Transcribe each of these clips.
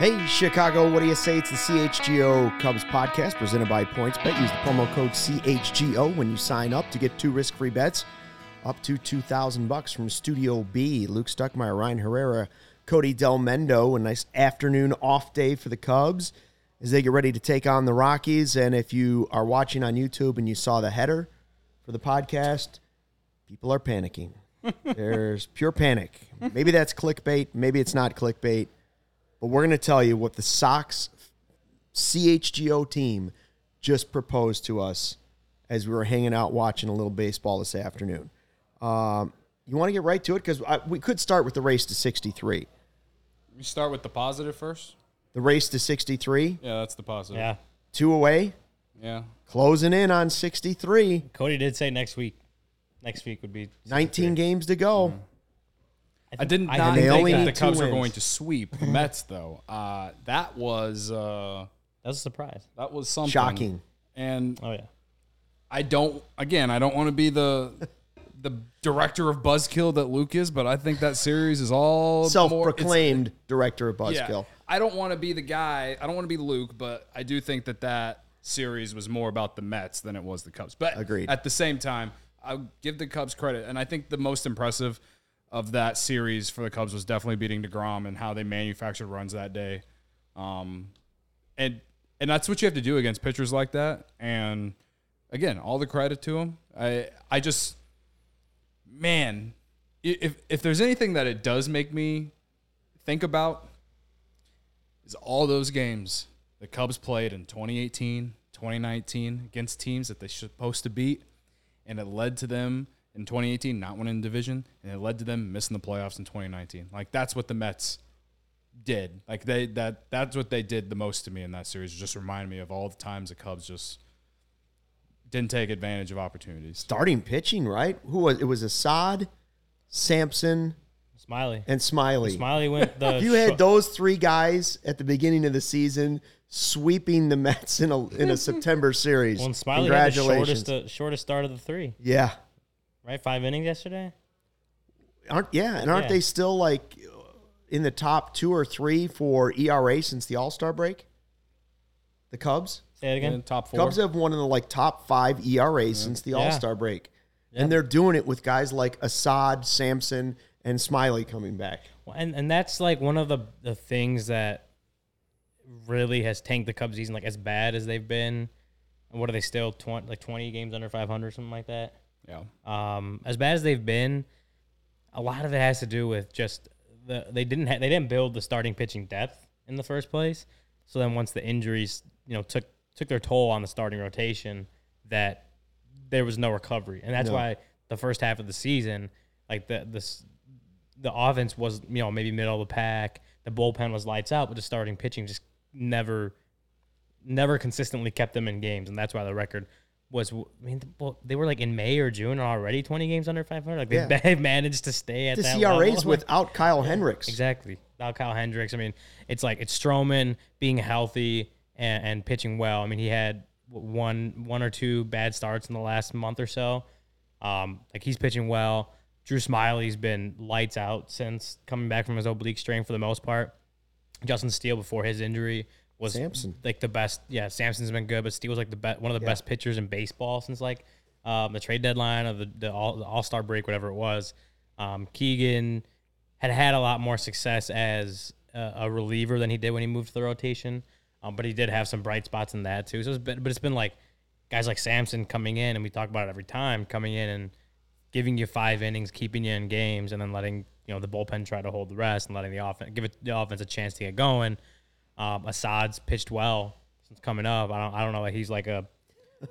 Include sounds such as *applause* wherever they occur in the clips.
Hey, Chicago, what do you say? It's the CHGO Cubs podcast presented by PointsBet. Use the promo code CHGO when you sign up to get two risk free bets up to 2000 bucks from Studio B. Luke Stuckmeyer, Ryan Herrera, Cody Delmendo. A nice afternoon off day for the Cubs as they get ready to take on the Rockies. And if you are watching on YouTube and you saw the header for the podcast, people are panicking. *laughs* There's pure panic. Maybe that's clickbait. Maybe it's not clickbait. But we're going to tell you what the Sox CHGO team just proposed to us as we were hanging out watching a little baseball this afternoon. Um, you want to get right to it? Because we could start with the race to 63. We start with the positive first. The race to 63, Yeah, that's the positive. Yeah. two away, Yeah. closing in on 63. Cody did say next week. Next week would be 19 games to go. I did not And they think only that need the two Cubs were wins. going to sweep the Mets, though. Uh, that was uh, That was a surprise. that was something Shocking. And Oh yeah. I don't. Again, I don't want to be the the director of Buzzkill that Luke is, but I think that series is all more- Self it's- proclaimed director of Yeah, Buzzkill. I don't want to be the guy. I don't want to be Luke, but I do think that that series was more about the Mets than it was the Cubs. But Agreed. At the same time, I'll give the Cubs credit, and I think the most impressive of that series for the Cubs was definitely beating Degrom and how they manufactured runs that day. Um, and and that's what you have to do against pitchers like that. And again, all the credit to him. I I just man, if if there's anything that it does make me think about is all those games the Cubs played in 2018, 2019 against teams that they're supposed to beat, and it led to them in 2018 not winning the division, and it led to them missing the playoffs in 2019. Like that's what the Mets did. Like they that that's what they did the most to me in that series. It just reminded me of all the times the Cubs just didn't take advantage of opportunities. Starting pitching, right? Who was it? Was Assad, Sampson, Smyly. and Smyly. Smyly went *laughs* the. If you had those three guys at the beginning of the season sweeping the Mets in a in a September series, well, and Smyly had the congratulations! shortest uh, shortest start of the three. yeah, Right, five innings yesterday. aren't yeah, and aren't Yeah. they still like in the top two or three for ERA since the All Star break? The Cubs. Say it again. In top four. Cubs have one of the like top five ERAs since the Yeah. All Star break, and they're doing it with guys like Assad, Sampson, and Smyly coming back. Well, and and that's like one of the the things that really has tanked the Cubs season. Like as bad as they've been, what are they still twenty like twenty games under five hundred something like that. Yeah. Um, as bad as they've been, a lot of it has to do with just the they didn't ha- they didn't build the starting pitching depth in the first place. So then once the injuries you know took took their toll on the starting rotation, that there was no recovery, and that's No. why the first half of the season, like the this the offense was you know maybe middle of the pack, the bullpen was lights out, but the starting pitching just never never consistently kept them in games, and that's why the record was. I mean, well, they were like in May or June and already twenty games under five hundred. Like they, Yeah. *laughs* managed to stay at The that CRAs level. without Kyle *laughs* Hendricks. exactly. without Kyle Hendricks. I mean, it's like it's Stroman being healthy and, and pitching well. I mean, he had one one or two bad starts in the last month or so. Um, like he's pitching well. Drew Smyly's been lights out since coming back from his oblique strain for the most part. Justin Steele before his injury was Sampson. like the best. Yeah, Sampson's been good, but Steele's like the best, one of the Yeah. best pitchers in baseball since like um, the trade deadline of the, the All Star break, whatever it was. Um, Keegan had had a lot more success as a, a reliever than he did when he moved to the rotation, um, but he did have some bright spots in that too. So, it's been, but it's been like guys like Sampson coming in, and we talk about it every time, coming in and giving you five innings, keeping you in games, and then letting you know the bullpen try to hold the rest and letting the offense give it the offense a chance to get going. Um, Assad's pitched well since coming up. I don't I don't know that he's like a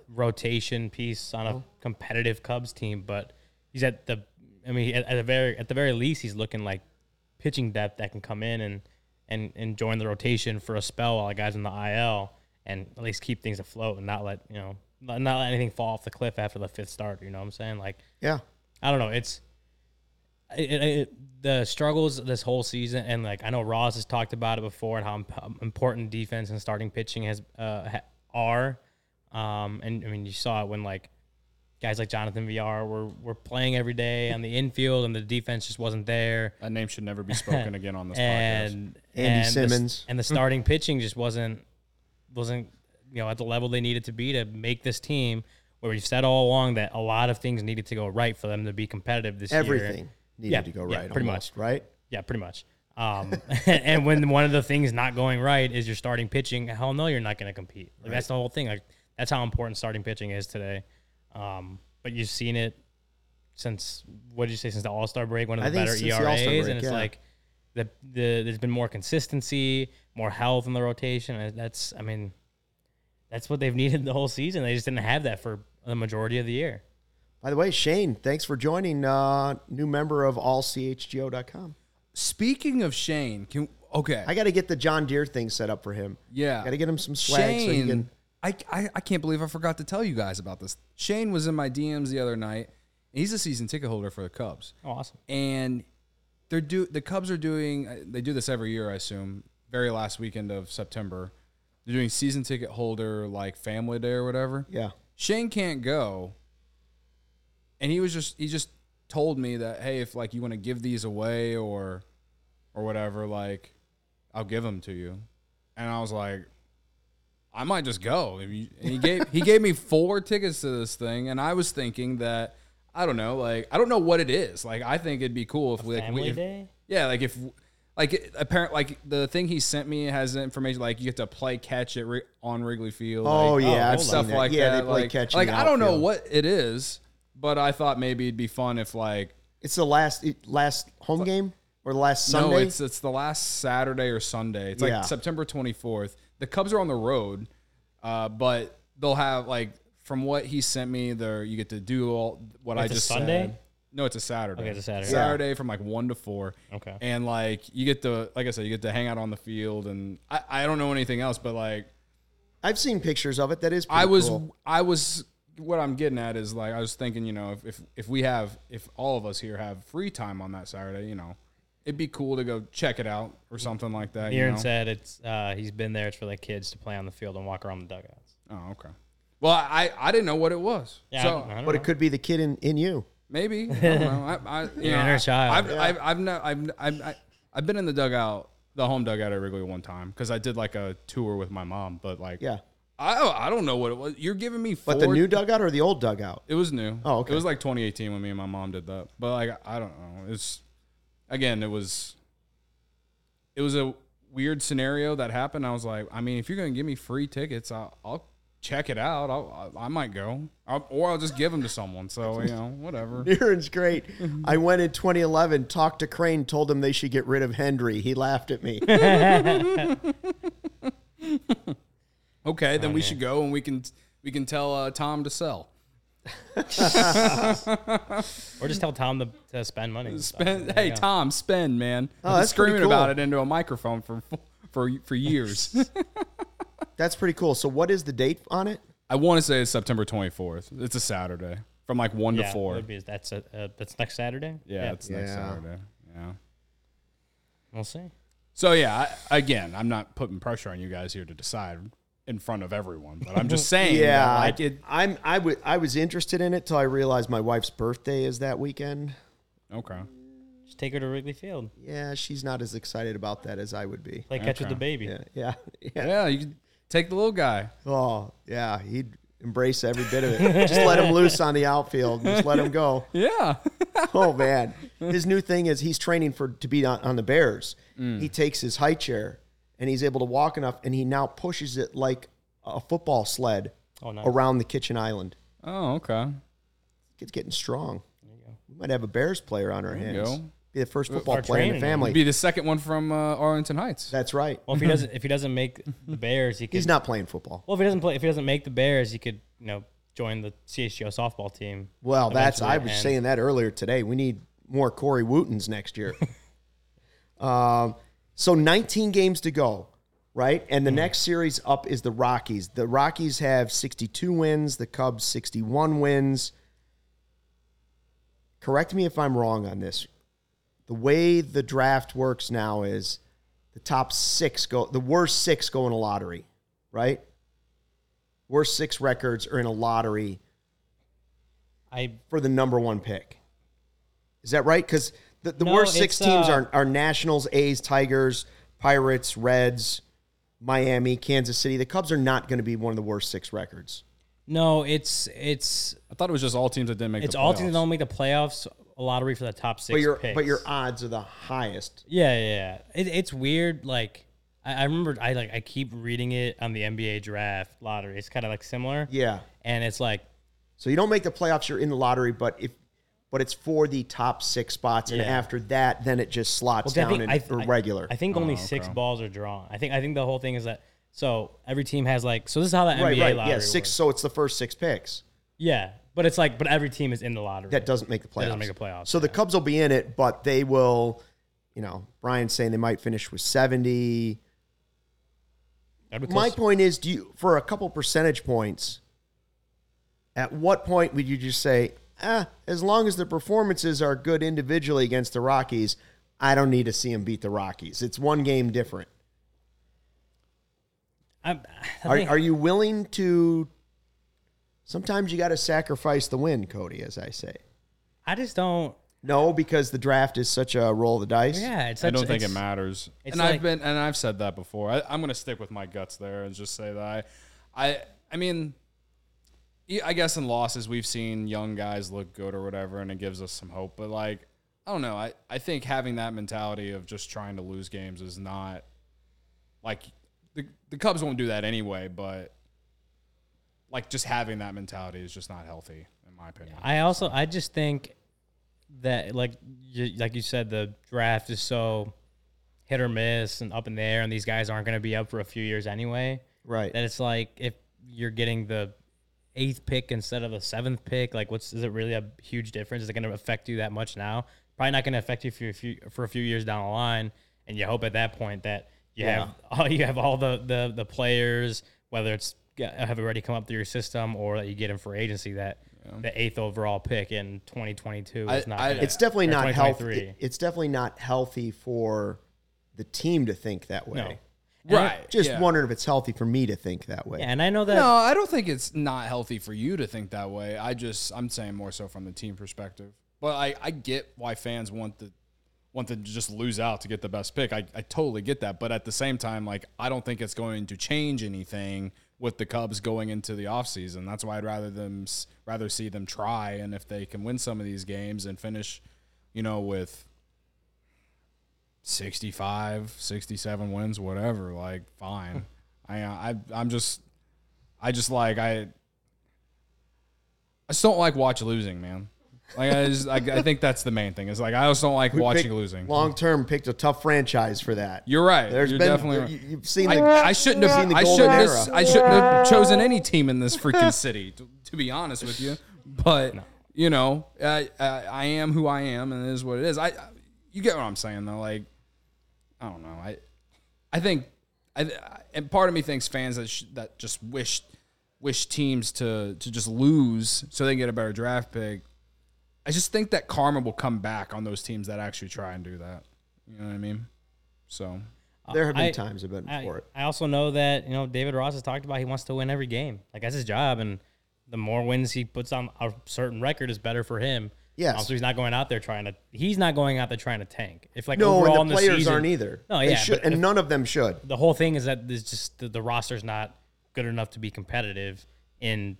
rotation piece on a competitive Cubs team, but he's at the I mean, at, at the very at the very least, he's looking like pitching depth that can come in and and and join the rotation for a spell while the guys in the IL and at least keep things afloat and not let you know not, not let anything fall off the cliff after the fifth start. You know what I'm saying? Like Yeah. I don't know. It's it, it, it, the struggles this whole season, and like I know Ross has talked about it before, and how imp- important defense and starting pitching has uh, ha- are. Um, and I mean, you saw it when like guys like Jonathan Villar were were playing every day on the infield, and the defense just wasn't there. That name should never be *laughs* spoken again on this podcast. and Andrelton Simmons. and the starting pitching just wasn't wasn't you know at the level they needed to be to make this team. Where we've said all along that a lot of things needed to go right for them to be competitive this year. Everything needed Yeah, to go yeah, right. pretty almost, much. Right. Yeah, pretty much. Um, *laughs* and when one of the things not going right is you're starting pitching, hell no, you're not going to compete. Like that's the whole thing. Like that's how important starting pitching is today. Um, but you've seen it since what did you say since the All Star break? One of the better the ERAs, All-Star break, and it's yeah. like the the there's been more consistency, more health in the rotation. and That's I mean, that's what they've *laughs* needed the whole season. They just didn't have that for the majority of the year. By the way, Shane, thanks for joining. Uh, new member of allchgo.com. Speaking of Shane, can okay, I got to get the John Deere thing set up for him. yeah, Got to get him some swag so he Shane, can. I, I I can't believe I forgot to tell you guys about this. Shane was in my DMs the other night. He's a season ticket holder for the Cubs, Oh, awesome. and they're do the Cubs are doing. uh, They do this every year, I assume. Very last weekend of September, they're doing season ticket holder like family day or whatever. Yeah. Shane can't go, and he was just he just told me that hey, if like you want to give these away or or whatever, like I'll give them to you, and I was like, I might just go. And he gave he gave me four tickets to this thing, and I was thinking that I don't know, like I don't know what it is. Like I think it'd be cool if we like Family we, if, day. yeah, like if like apparent like the thing he sent me has information like you get to play catch at Ri- on Wrigley Field. Oh, like, yeah, and I've stuff seen that. like Yeah, that. they play like, catch in Like I don't know what it is, but I thought maybe it'd be fun if like It's the last last home game or the last Sunday. no, it's it's the last Saturday or Sunday. It's like Yeah. September 24th. The Cubs are on the road, uh, but they'll have like from what he sent me, there you get to do all what I It's a just Sunday? said. No, it's a Saturday. Okay, it's a Saturday. Saturday from like one to four. Okay. And like you get to, like I said, you get to hang out on the field, and I, I don't know anything else, but like I've seen pictures of it. That is. Pretty I was cool. I was what I'm getting at is like I was thinking, you know, if, if if we have if all of us here have free time on that Saturday, you know, it'd be cool to go check it out or something like that. you Aaron know? said it's uh, he's been there. It's for the kids to play on the field and walk around the dugouts. Oh, okay. Well, I I didn't know what it was. Yeah, so I don't, I don't But know. it could be the kid in, in you. maybe I don't know. *laughs* I, I you Your know, inner I- child. I've I've I've, no, I've I've I've been in the dugout, the home dugout at Wrigley one time because I did like a tour with my mom. But like, Yeah. I oh, I don't know what it was. You're giving me four. But the new dugout or the old dugout? It was new. Oh, okay. It was like 2018 when me and my mom did that. But like I don't know. It's again, it was it was a weird scenario that happened. I was like, I mean, if you're gonna give me free tickets, I'll, I'll check it out. I'll, I, I might go, I'll, or I'll just give them to someone. So you know, *laughs* whatever. Aaron's great. *laughs* I went in 2011, talked to Crane, told him they should get rid of Hendry. He laughed at me. *laughs* Okay, then we should go and we can we can tell uh, Tom to sell. or just tell Tom to, to spend money. *laughs* Spend, hey you. Tom, spend man. Oh, I've been that's pretty screaming about it into a microphone for for for years. *laughs* That's pretty cool. So, what is the date on it? I want to say it's September 24th. It's a Saturday from like one Yeah, to four. that'd be- that's a, uh, that's next Saturday. Yeah, it's next Yeah. Saturday. Yeah. we'll see. So yeah, I, again, I'm not putting pressure on you guys here to decide in front of everyone, but I'm just *laughs* saying. Yeah, that, like I, it. I'm. I would. I was interested in it till I realized my wife's birthday is that weekend. Okay. Just take her to Wrigley Field. Yeah, she's not as excited about that as I would be. Play catch with the baby. Yeah, yeah, yeah. Yeah, you can take the little guy. Oh, yeah. He'd embrace every bit of it. Just let him loose on the outfield. Just let him go. *laughs* Yeah. Oh man, his new thing is he's training for to be on, on the Bears. Mm. He takes his high chair and he's able to walk enough, and he now pushes it like a football sled Oh, nice. around the kitchen island. Oh, okay. Kid's getting strong. We might have a Bears player on our you hands. go. Be the first football Our player in the training. family. Be the second one from uh, Arlington Heights. That's right. Well, if he doesn't, if he doesn't make the *laughs* Bears, he could. He's not playing football. Well, if he doesn't play, if he doesn't make the Bears, he could, you know, join the CHGO softball team. Well, that's I eventually, was and- saying that earlier today. We need more Corey Wootens next year. *laughs* um, so 19 games to go, right? And the mm. next series up is the Rockies. The Rockies have 62 wins, the Cubs 61 wins. Correct me if I'm wrong on this. The way the draft works now is the top six go, the worst six go in a lottery, right? Worst six records are in a lottery I for the number one pick. Is that right? Because the, the No, worst six teams uh, are, are Nationals, A's, Tigers, Pirates, Reds, Miami, Kansas City. The Cubs are not going to be one of the worst six records. no, it's it's I thought it was just all teams that didn't make. it's the all teams that playoffs. don't make the playoffs. A lottery for the top six. But your picks. but your odds are the highest. Yeah, yeah, yeah. It, it's weird. Like I, I remember, I like I keep reading it on the NBA draft lottery. It's kind of like similar. Yeah. and it's like So you don't make the playoffs, you're in the lottery, but if but it's for the top six spots, and Yeah. after that, then it just slots Well, I down think- in I- a I- regular. I think only oh, six balls are drawn. I think I think the whole thing is that so every team has like so this is how the right, NBA right, lottery yeah, six. works. So it's the first six picks Yeah, but it's like but every team is in the lottery. that doesn't make the playoffs. doesn't make the playoffs, So the yeah. Cubs will be in it, but they will. You know, Brian's saying they might finish with seventy. That'd be My close. point is, do you for a couple percentage points? At what point would you just say, ah, as long as the performances are good individually against the Rockies, I don't need to see them beat the Rockies. It's one game different. I'm, I Are, think- are you willing to? Sometimes you got to sacrifice the win, Cody, as I say. I just don't. No, because the draft is such a roll of the dice. Yeah, it's. I don't think it matters. it's And like- I've been and I've said that before. I, I'm going to stick with my guts there and just say that I, I, I mean, yeah, I guess in losses we've seen young guys look good or whatever, and it gives us some hope. But like, I don't know. I, I think having that mentality of just trying to lose games is not like the the Cubs won't do that anyway. But like, just having that mentality is just not healthy, in my opinion. I also I just think that like you, like you said the draft is so hit or miss and up in the air and these guys aren't going to be up for a few years anyway. Right. That it's like if you're getting the eighth pick instead of the seventh pick, like what's is it really a huge difference? Is it going to affect you that much now? Probably not going to affect you for a few for a few years down the line. And you hope at that point that you have all *laughs* you have all the the the players, whether it's have already come up through your system or that you get in for agency that the eighth overall pick in 2022 is I- not. I- gonna- it's definitely not healthy. 2023. It's definitely not healthy for the team to think that way. No. And I- Right. Just yeah. wondering if it's healthy for me to think that way. Yeah, and I know that. No, I don't think it's not healthy for you to think that way. I just I'm saying more so from the team perspective. But I, I get why fans want the want to just lose out to get the best pick. I, I totally get that. But at the same time, like I don't think it's going to change anything with the Cubs going into the offseason. That's why I'd rather them rather see them try and if they can win some of these games and finish, you know, with 65, 67 wins, whatever, like fine. I uh, I I'm just I just like I I just don't like watch losing, man. Like I just I, I think that's the main thing. Is like I just don't like watching losing. Long term, picked a tough franchise for that. You're right. There's You're been definitely you- you've seen I, the, I shouldn't have. seen the I golden shouldn't. era. Have, I shouldn't have chosen any team in this freaking city. To, to be honest with you, but you know, I, I I am who I am, and it is what it is. I, I you get what I'm saying though. Like I don't know. I I think I and part of me thinks fans that sh- that just wish wish teams to to just lose so they can get a better draft pick. I just think that karma will come back on those teams that actually try and do that. You know what I mean? So uh, there have been I- times I've been I, for it. I also know that you know David Ross has talked about he wants to win every game. Like that's his job, and the more wins he puts on a certain record is better for him. Yes. Um, so he's not going out there trying to. He's not going out there trying to tank. If like No, overall and in the players season, aren't either. No, They yeah, should, and none of them should. the whole thing is that there's just the, the roster's not good enough to be competitive in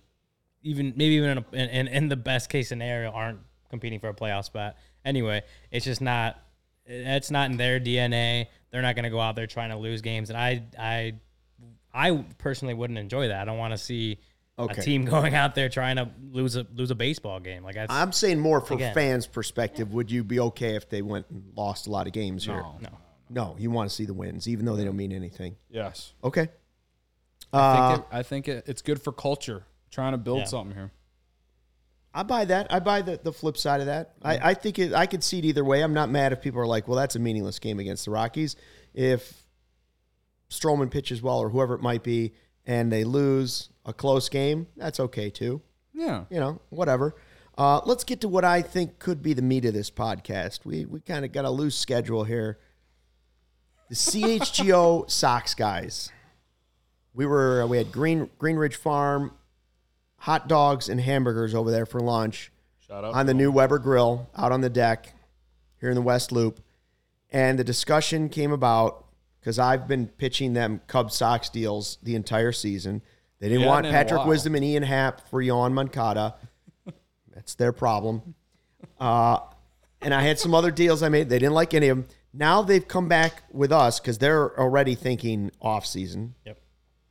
even maybe even in, a, in, in in the best case scenario aren't competing for a playoff spot. Anyway, it's just not it's not in their DNA. They're not going to go out there trying to lose games, and I I I personally wouldn't enjoy that. I don't want to see Okay. a team *laughs* going out there trying to lose a lose a baseball game. Like that's I'm saying more from Again. fans' perspective. Would you be okay if they went and lost a lot of games here? no, no. No, you want to see the wins, even though they don't mean anything. yes. Okay. I Uh, think, it, I think it, it's good for culture. Trying to build Yeah. something here. I buy that. I buy the, the flip side of that. I, I think it, I could see it either way. I'm not mad if people are like, well, that's a meaningless game against the Rockies. If Stroman pitches well or whoever it might be, and they lose a close game, that's okay too. Yeah. You know, whatever. Uh, let's get to what I think could be the meat of this podcast. We we kind of got a loose schedule here. The CHGO *laughs* Sox guys. We were we had Green Green Ridge Farm, hot dogs and hamburgers over there for lunch on the new Weber Grill out on the deck here in the West Loop. And the discussion came about because I've been pitching them Cubs Sox deals the entire season. They didn't Yeah, want Patrick. Wisdom and Ian Happ for Yoán Moncada. That's their problem. Uh, and I had some other deals I made. They didn't like any of them. Now they've come back with us because they're already thinking off season, Yep.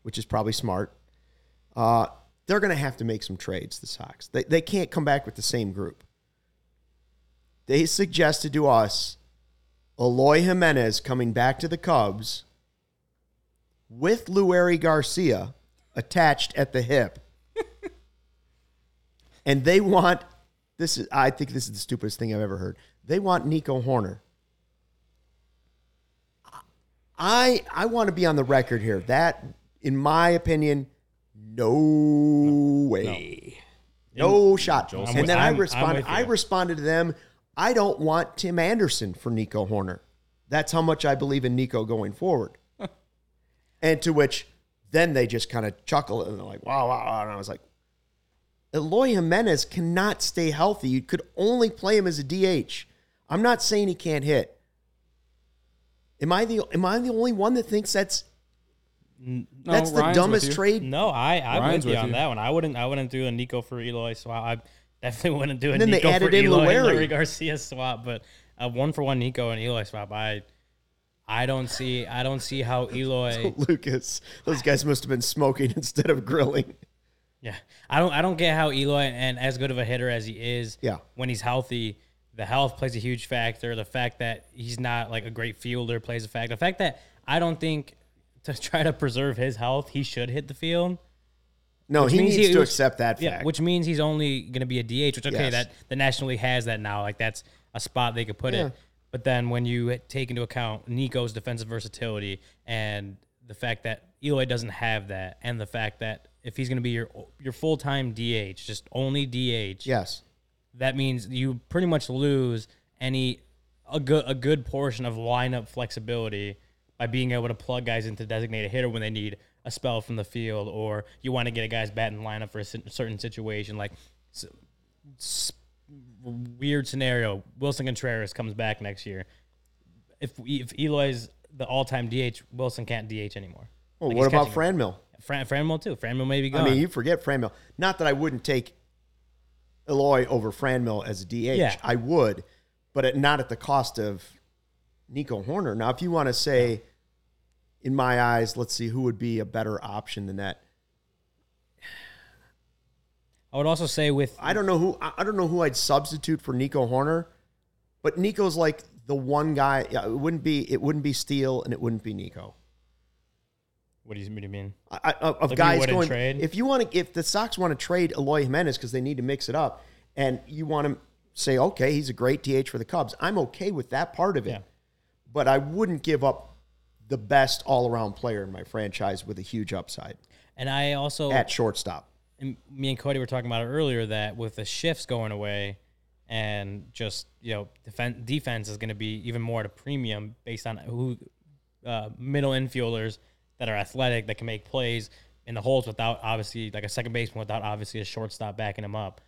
which is probably smart. Uh, they're going to have to make some trades, the Sox. They, they can't come back with the same group. They suggested to us Eloy Jimenez coming back to the Cubs with Leury Garcia attached at the hip. *laughs* and they want this is I think this is the stupidest thing I've ever heard. They want Nico Hoerner. I I want to be on the record here. That in my opinion, no way. No, shot. I'm and with- then I I'm- I'm responded I responded to them, I don't want Tim Anderson for Nico Hoerner. That's how much I believe in Nico going forward. *laughs* and to which then they just kind of chuckle and they're like, wow, wow, wow. And I was like, Eloy Jimenez cannot stay healthy. You could only play him as a DH. I'm not saying he can't hit. Am I the am I the only one that thinks that's No, that's the Ryan's dumbest trade? No, I I'm Ryan's with you with on you. that one. I wouldn't I wouldn't do a Nico for Eloy swap. I definitely wouldn't do a And then they added for in Eloy and Leury. Larry Garcia swap, but a one for one Nico and Eloy swap. I I don't see I don't see how *laughs* Eloy. Lucas. Those guys must have been smoking *laughs* instead of grilling. Yeah, I don't I don't get how Eloy and as good of a hitter as he is, Yeah. when he's healthy, the health plays a huge factor. The fact that he's not like a great fielder plays a factor. The fact that I don't think to try to preserve his health, he should hit the field. No, Which he needs he to was- accept that Yeah, fact. which means he's only going to be a DH. Which okay, Yes. that the National League has that now. Like that's a spot they could put Yeah. it. But then when you take into account Nico's defensive versatility and the fact that Eloy doesn't have that, and the fact that if he's going to be your your full time DH, just only DH, yes. that means you pretty much lose any a good a good portion of lineup flexibility by being able to plug guys into designated hitter when they need a spell from the field or you want to get a guy's bat in lineup for a certain situation like weird scenario Willson Contreras comes back next year if if Eloy's the all-time DH Willson can't DH anymore Well, Like, what about. Franmil? Fran Franmil too Franmil may be I mean, you forget Franmil. Not that I wouldn't take Eloy over Franmil as a DH. Yeah. I would, but at, not at the cost of Nico Hoerner. Now, if you want to say, in my eyes, let's see who would be a better option than that. I would also say with I don't know who I don't know who I'd substitute for Nico Hoerner, but Nico's like the one guy. Yeah, it wouldn't be it wouldn't be Steele and it wouldn't be Nico. what do you, what do you mean I, of Like guys going. trade? If you want to, if the Sox want to trade Eloy Jimenez because they need to mix it up, and you want to say, okay, he's a great DH for the Cubs, I'm okay with that part of it. Yeah. But I wouldn't give up the best all around player in my franchise with a huge upside and I also at shortstop. and me and Cody were talking about it earlier that with the shifts going away and just you know defense defense is going to be even more at a premium based on who uh, middle infielders that are athletic that can make plays in the holes without obviously like a second baseman without obviously a shortstop backing him up.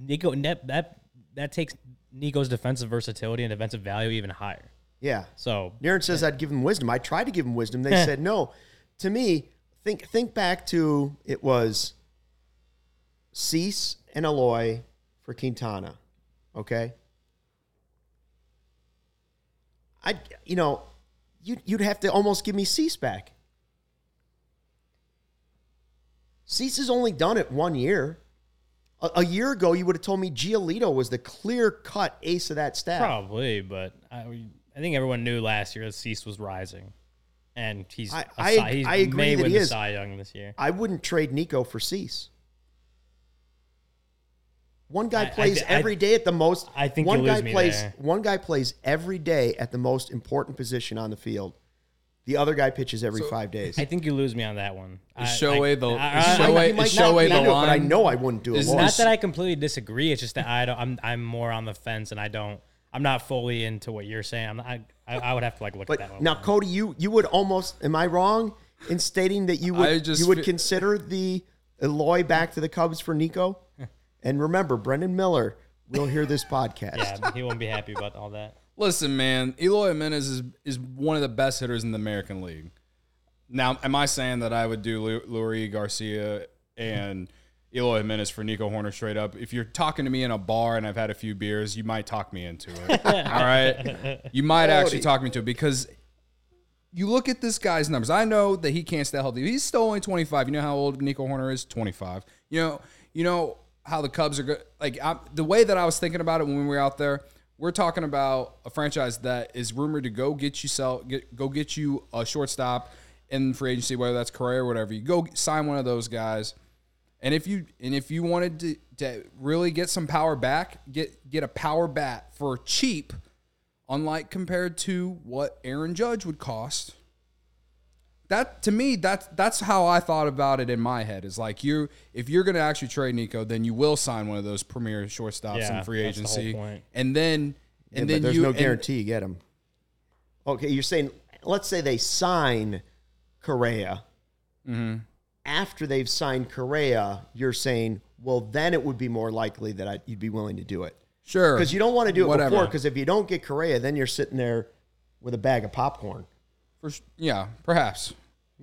Nico that that that takes Nico's defensive versatility and defensive value even higher. Yeah. So Naren says I'd give him wisdom. I tried to give him wisdom. They eh. said no. To me, think think back to it was Cease and Eloy for Quintana. Okay. I you know, you you'd have to almost give me Cease back. Cease has only done it one year. A, a year ago, you would have told me Giolito was the clear cut ace of that staff. Probably, but I, I think everyone knew last year that Cease was rising, and he's I- a I- Cy- he's I agree may that win he the is. Cy Young this year. I wouldn't trade Nico for Cease. One guy I- I plays thi- I- every day at the most. I think one you guy me plays. there. One guy plays every day at the most important position on the field. The other guy pitches every five days. *laughs* I think you lose me on that one. I- Shohei the- I- is I- Shohei- I, is might Shohei not the do it, but I line? know I wouldn't do it. it. Is- Loy. Not that I completely disagree. It's just that I don't. I'm I'm more on the fence, and I don't. I'm not fully into what you're saying. I'm, I I I would have to like look at that But one. now, Cody, you you would almost. Am I wrong in stating that you would just you would fe- consider the Eloy back to the Cubs for Nico? *laughs* and remember, Brendan Miller will hear this podcast. yeah, he won't be happy about all that. *laughs* Listen, man, Eloy Jimenez is is one of the best hitters in the American League. Now, am I saying that I would do Lu- Leury Garcia and Eloy Jimenez for Nico Hoerner straight up? If you're talking to me in a bar and I've had a few beers, you might talk me into it. *laughs* all right, you might actually talk me to it because you look at this guy's numbers. I know that he can't stay healthy. He's still only 25. You know how old Nico Hoerner is? 25. You know, you know how the Cubs are good. Like i the way that I was thinking about it when we were out there, we're talking about a franchise that is rumored to go get you sell, get go get you a shortstop in free agency, whether that's Correa or whatever. You go sign one of those guys. And if you and if you wanted to, to really get some power back, get get a power bat for cheap, unlike compared to what Aaron Judge would cost. That to me, that's that's how I thought about it in my head. Is like you, if you're going to actually trade Nico, then you will sign one of those premier shortstops Yeah, in free that's the whole agency, point. and then and but then there's you no and- guarantee you get him. Okay, you're saying let's say they sign Correa. Mm-hmm. After they've signed Correa, you're saying, well, then it would be more likely that I, you'd be willing to do it sure because you don't want to do it Whatever. before. Because if you don't get Correa, then you're sitting there with a bag of popcorn. For s- yeah, perhaps.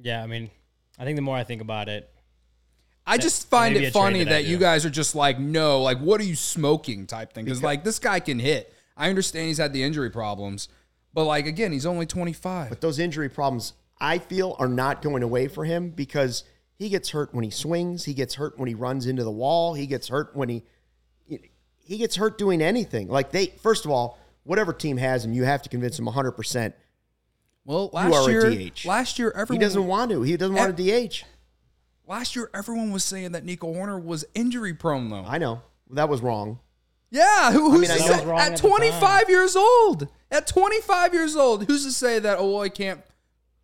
Yeah, I mean, I think the more I think about it, I just find it funny that that, you guys are just like, no, like, what are you smoking type thing? Because, like, this guy can hit. I understand he's had the injury problems, but, like, again, he's only 25. But those injury problems, I feel, are not going away for him because he gets hurt when he swings. He gets hurt when he runs into the wall. He gets hurt when he he gets hurt doing anything. Like they, first of all, whatever team has him, you have to convince him 100. percent well, are last a year, DH. last year, everyone He everyone doesn't want to. He doesn't want a DH. Last year, everyone was saying that Nico Hoerner was injury prone, though. I know that was wrong. Yeah, who, who's mean, to say- wrong at at 25 years old? At 25 years old, who's to say that oh, Eloy can't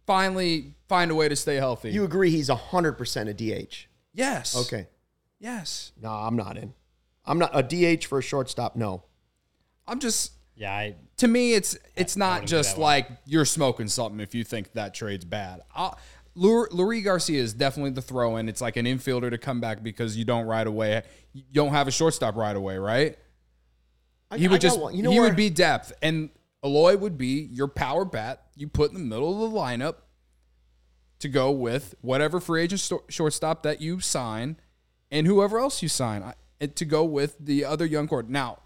finally find a way to stay healthy? You agree he's 100 percent a DH? yes. Okay. Yes. No, I'm not in. I'm not a DH for a shortstop. No. I'm just yeah, I to me, it's it's not wouldn't do just that one. like you're smoking something if you think that trade's bad. I'll, Lur- Leury Garcia is definitely the throw in. It's like an infielder to come back because you don't right away. You don't have a shortstop right away, right? I, He I would got just one. You know he where- would be depth, and Eloy would be your power bat. You put in the middle of the lineup to go with whatever free agent sto- shortstop that you sign, and whoever else you sign I- to go with the other young core. Now,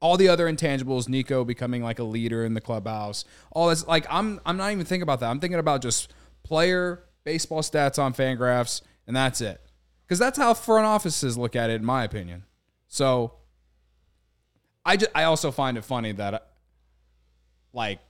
all the other intangibles, Nico becoming like a leader in the clubhouse, all this. Like I'm, I'm not even thinking about that. I'm thinking about just player baseball stats on Fangraphs, and that's it. Because that's how front offices look at it, in my opinion. So, I just, I also find it funny that, like,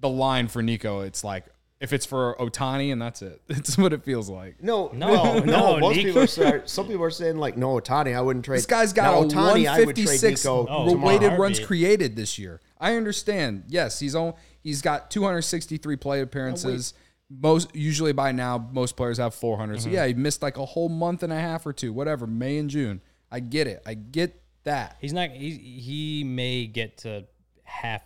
the line for Nico, it's like if it's for Ohtani, and that's it. *laughs* It's what it feels like. No, No, no, *laughs* no. no, Most Nico. people are saying, some people are saying like, no, Ohtani, I wouldn't trade. This guy's got Now, a Ohtani, I would trade 156 Oh, weighted runs created this year. I understand. Yes, he's on. He's got 263 play appearances. Most usually by now, most players have 400. Mm-hmm. So yeah, he missed like a whole month and a half or two, whatever, May and June. I get it. I get that. he's not. He he may get to half,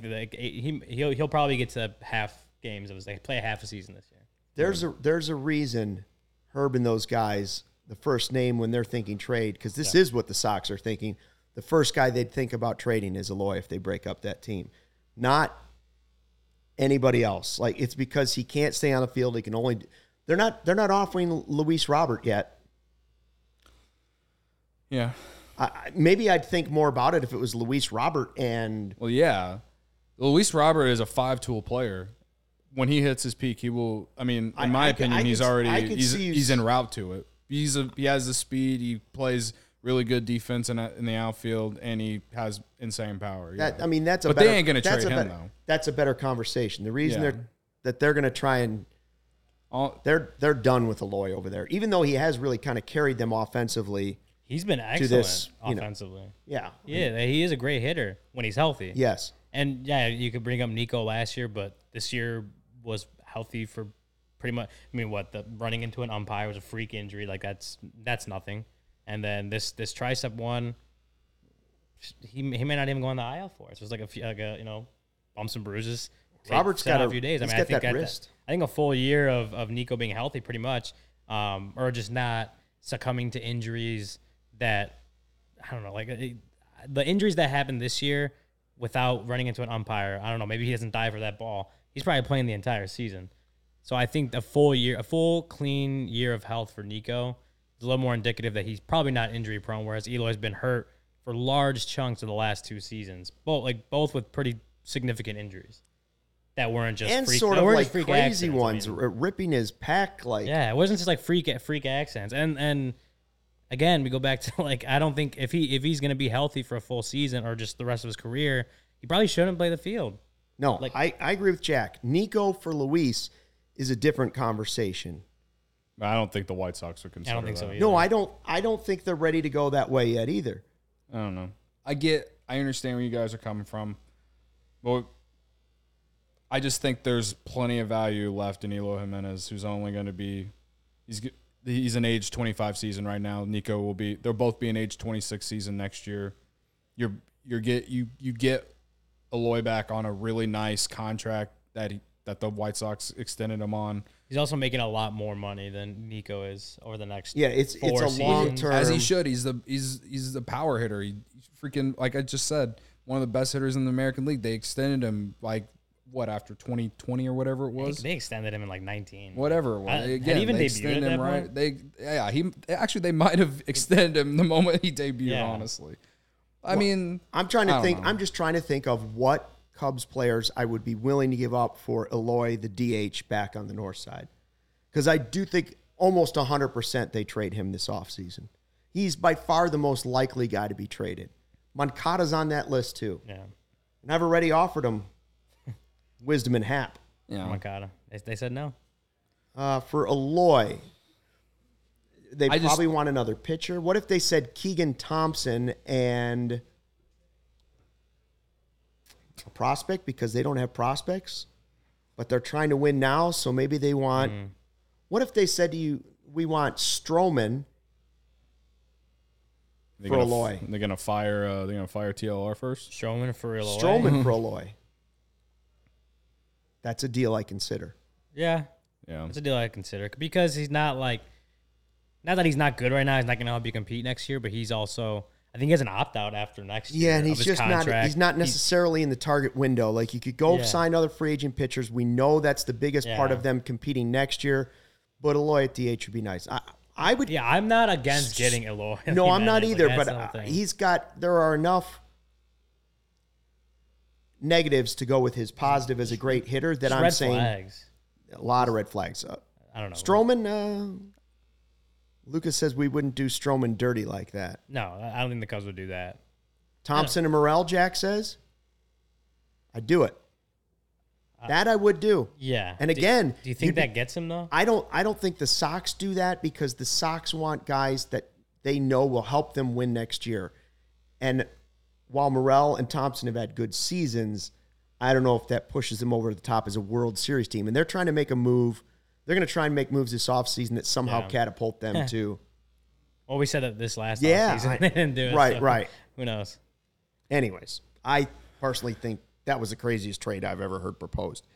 like like he he'll he'll probably get to half games of his like play a half a season this year. There's a there's a reason Herb and those guys, the first name when they're thinking trade, because this is what the Sox are thinking. The first guy they'd think about trading is Eloy if they break up that team, not anybody else. Like it's because he can't stay on the field. He can only. They're not. They're not offering Luis Robert yet. Yeah. I, I- maybe I'd think more about it if it was Luis Robert and Well, yeah. Luis Robert is a five tool player. When he hits his peak, he will. I mean, in my I could- opinion, I he's could- already I could he's, see he's s- en route to it. He's a he has the speed. He plays really good defense in, in the outfield, and he has insane power. that. yeah. I mean, that's a. But better, they ain't gonna that's trade a him, better- though. That's a better conversation. The reason Yeah. they're that they're going to try and All, they're they're done with Eloy over there. Even though he has really kind of carried them offensively, He's been excellent this, you know. offensively. Yeah. Yeah, he is a great hitter when he's healthy. Yes. And yeah, you could bring up Nico last year, but this year was healthy for pretty much. I mean, what the running into an umpire was a freak injury. Like that's that's nothing. And then this this tricep one, he he may not even go on the IL for it. So it's like a few, like a you know bumps and bruises. Robert's got a- a few days. I mean, I think that at wrist. I think a full year of of Nico being healthy, pretty much, um, or just not succumbing to injuries that I don't know, like it, the injuries that happened this year without running into an umpire. I don't know. Maybe he doesn't die for that ball. He's probably playing the entire season. So I think a full year, a full clean year of health for Nico is a little more indicative that he's probably not injury prone. Whereas Eloy's been hurt for large chunks of the last two seasons, both like both with pretty significant injuries that weren't just and freak, sort of like crazy accidents. I ones, mean, ripping his pack like yeah, it wasn't just like freak freak accents. And and again, we go back to *laughs* like I don't think if he if he's gonna be healthy for a full season or just the rest of his career, he probably shouldn't play the field. No, Like- I, I agree with Jack. Nico for Luis is a different conversation. I don't think the White Sox would I don't think so either. No, I don't I don't think they're ready to go that way yet either. I don't know. I get, I understand where you guys are coming from, but I just think there's plenty of value left in Eloy Jimenez, who's only going to be he's g- he's an age 25 season right now. Nico will be they'll both be an age 26 season next year. You're you're get you you get Eloy back on a really nice contract that he that the White Sox extended him on. He's also making a lot more money than Nico is over the next. Yeah, it's it's a seasons. long term. as he should. He's the he's he's the power hitter. He he's freaking like I just said, one of the best hitters in the American League. They extended him like what after 2020 or whatever it was. they extended him in like 19. Whatever it was. Uh, Again, even they extended him right. point? They yeah, he actually they *laughs* might have extended him the moment he debuted. Yeah. Honestly, I mean, I'm trying to think. know. I'm just trying to think of what Cubs players I would be willing to give up for Eloy, the DH, back on the north side. Because I do think almost 100% they trade him this offseason. He's by far the most likely guy to be traded. Moncada's on that list too. Yeah, And I've already offered him Wisdom and Happ. you know, Moncada. They, they said no. Uh, for Eloy, they I just- probably want another pitcher. What if they said Keegan Thompson and a prospect because they don't have prospects, but they're trying to win now, so maybe they want. Mm. What if they said to you, "We want Stroman They're For gonna, f- Eloy. They're gonna fire. Uh, they're gonna fire TLR first. Stroman for real. Stroman for *laughs* Eloy"? That's a deal I consider. Yeah, Yeah. It's a deal I consider because he's not like, not that he's not good right now. He's not going to help you compete next year, but he's also, I think he has an opt out after next year. Yeah, and of he's his just not. He's not necessarily in the target window. Like you could go Yeah. sign other free agent pitchers. We know that's the biggest part of them competing next year. But Eloy at DH would be nice. I, I would. Yeah, I'm not against getting Eloy. *laughs* no, I'm not either. Like, but uh, he's got. There are enough negatives to go with his positive as a great hitter that Just I'm red saying flags. a lot of red flags. Uh, I don't know. Stroman. Uh, Lucas says we wouldn't do Stroman dirty like that. No, I don't think the Cubs would do that. Thompson and Morel, Jack says, I'd do it. That I would do. Yeah. And Do- again, do you think you'd be- that gets him though? I don't. I don't think the Sox do that because the Sox want guys that they know will help them win next year. And while Morel and Thompson have had good seasons, I don't know if that pushes them over the top as a World Series team. And they're trying to make a move. They're going to try and make moves this offseason that somehow Yeah. catapult them *laughs* to. Well, we said that this last Yeah, offseason. I- *laughs* they didn't do it. right, so right. Who knows? Anyways, I personally think that was the craziest trade I've ever heard proposed.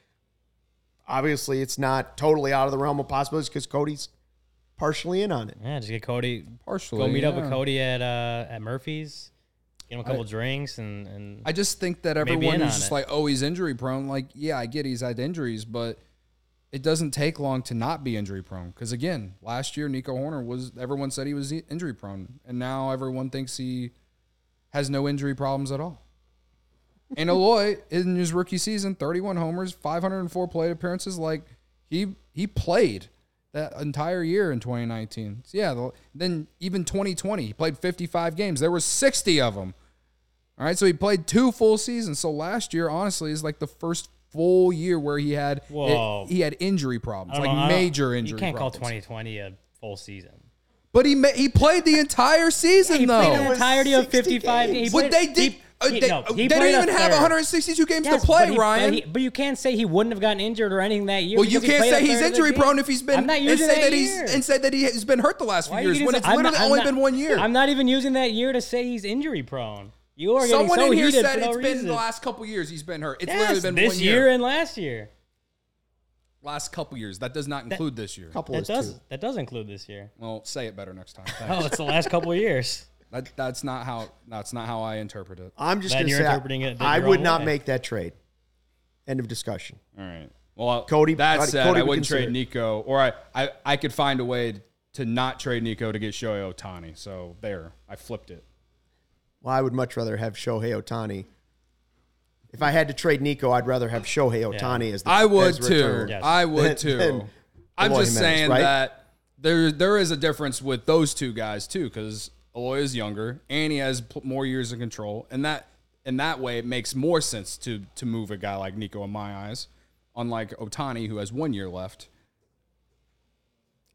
Obviously, it's not totally out of the realm of possibilities because Cody's partially in on it. Yeah, just get Cody. partially. Go meet up with Cody at uh, at Murphy's. Get him a couple drinks and and I just think that everyone who's just it. like, oh, he's injury prone. Like, yeah, I get he's had injuries, but it doesn't take long to not be injury prone. Because again, last year Nico Hoerner was everyone said he was injury prone, and now everyone thinks he has no injury problems at all. And Eloy in his rookie season, 31 homers, 504 plate appearances. Like he he played that entire year in 2019. So yeah, then even 2020, he played 55 games. There were 60 of them. All right, so he played two full seasons. So last year, honestly, is like the first full year where he had Whoa. he had injury problems, like know, major injury. You can't problems. call 2020 a full season. But he ma- he played the entire season He though. played the was entirety of 55 games. games. but they did. Uh, they no, they he don't even have 162 games Yes, to play, but he- Ryan. But, he- but you can't say he wouldn't have gotten injured or anything that year. well, you can't played say he's third of the injury prone if he's been I'm not and using say that, that he's year. and say that he has been hurt the last Why few years when it's I'm literally not- only not- been one year. I'm not even using that year to say he's injury prone. You are getting Someone so in here heated said for no it's reason. been the last couple years he's been hurt. It's Yes, literally been this one year. year. and last year. Last couple years. That does not include this year. Couple That is does two. that does include this year. Well, say it better next time. *laughs* Oh, it's the last couple years. That, that's not how. That's not how I interpret it. I'm just Then going to you're say I- interpreting it I your would own not way. make that trade. End of discussion. All right. Well, Cody- That Cody- said, Cody I would wouldn't consider trade it. Nico, or I, I, I could find a way to not trade Nico to get Shohei Ohtani. So there, I flipped it. Well, I would much rather have Shohei Ohtani. If I had to trade Nico, I'd rather have Shohei Ohtani as the I would as too. return. Yes. I would Than- too. than I'm Eloy just Jimenez, saying right? that there there is a difference with those two guys too, because Eloy is younger and he has p- more years of control, and that in that way it makes more sense to to move a guy like Nico in my eyes, unlike Ohtani who has one year left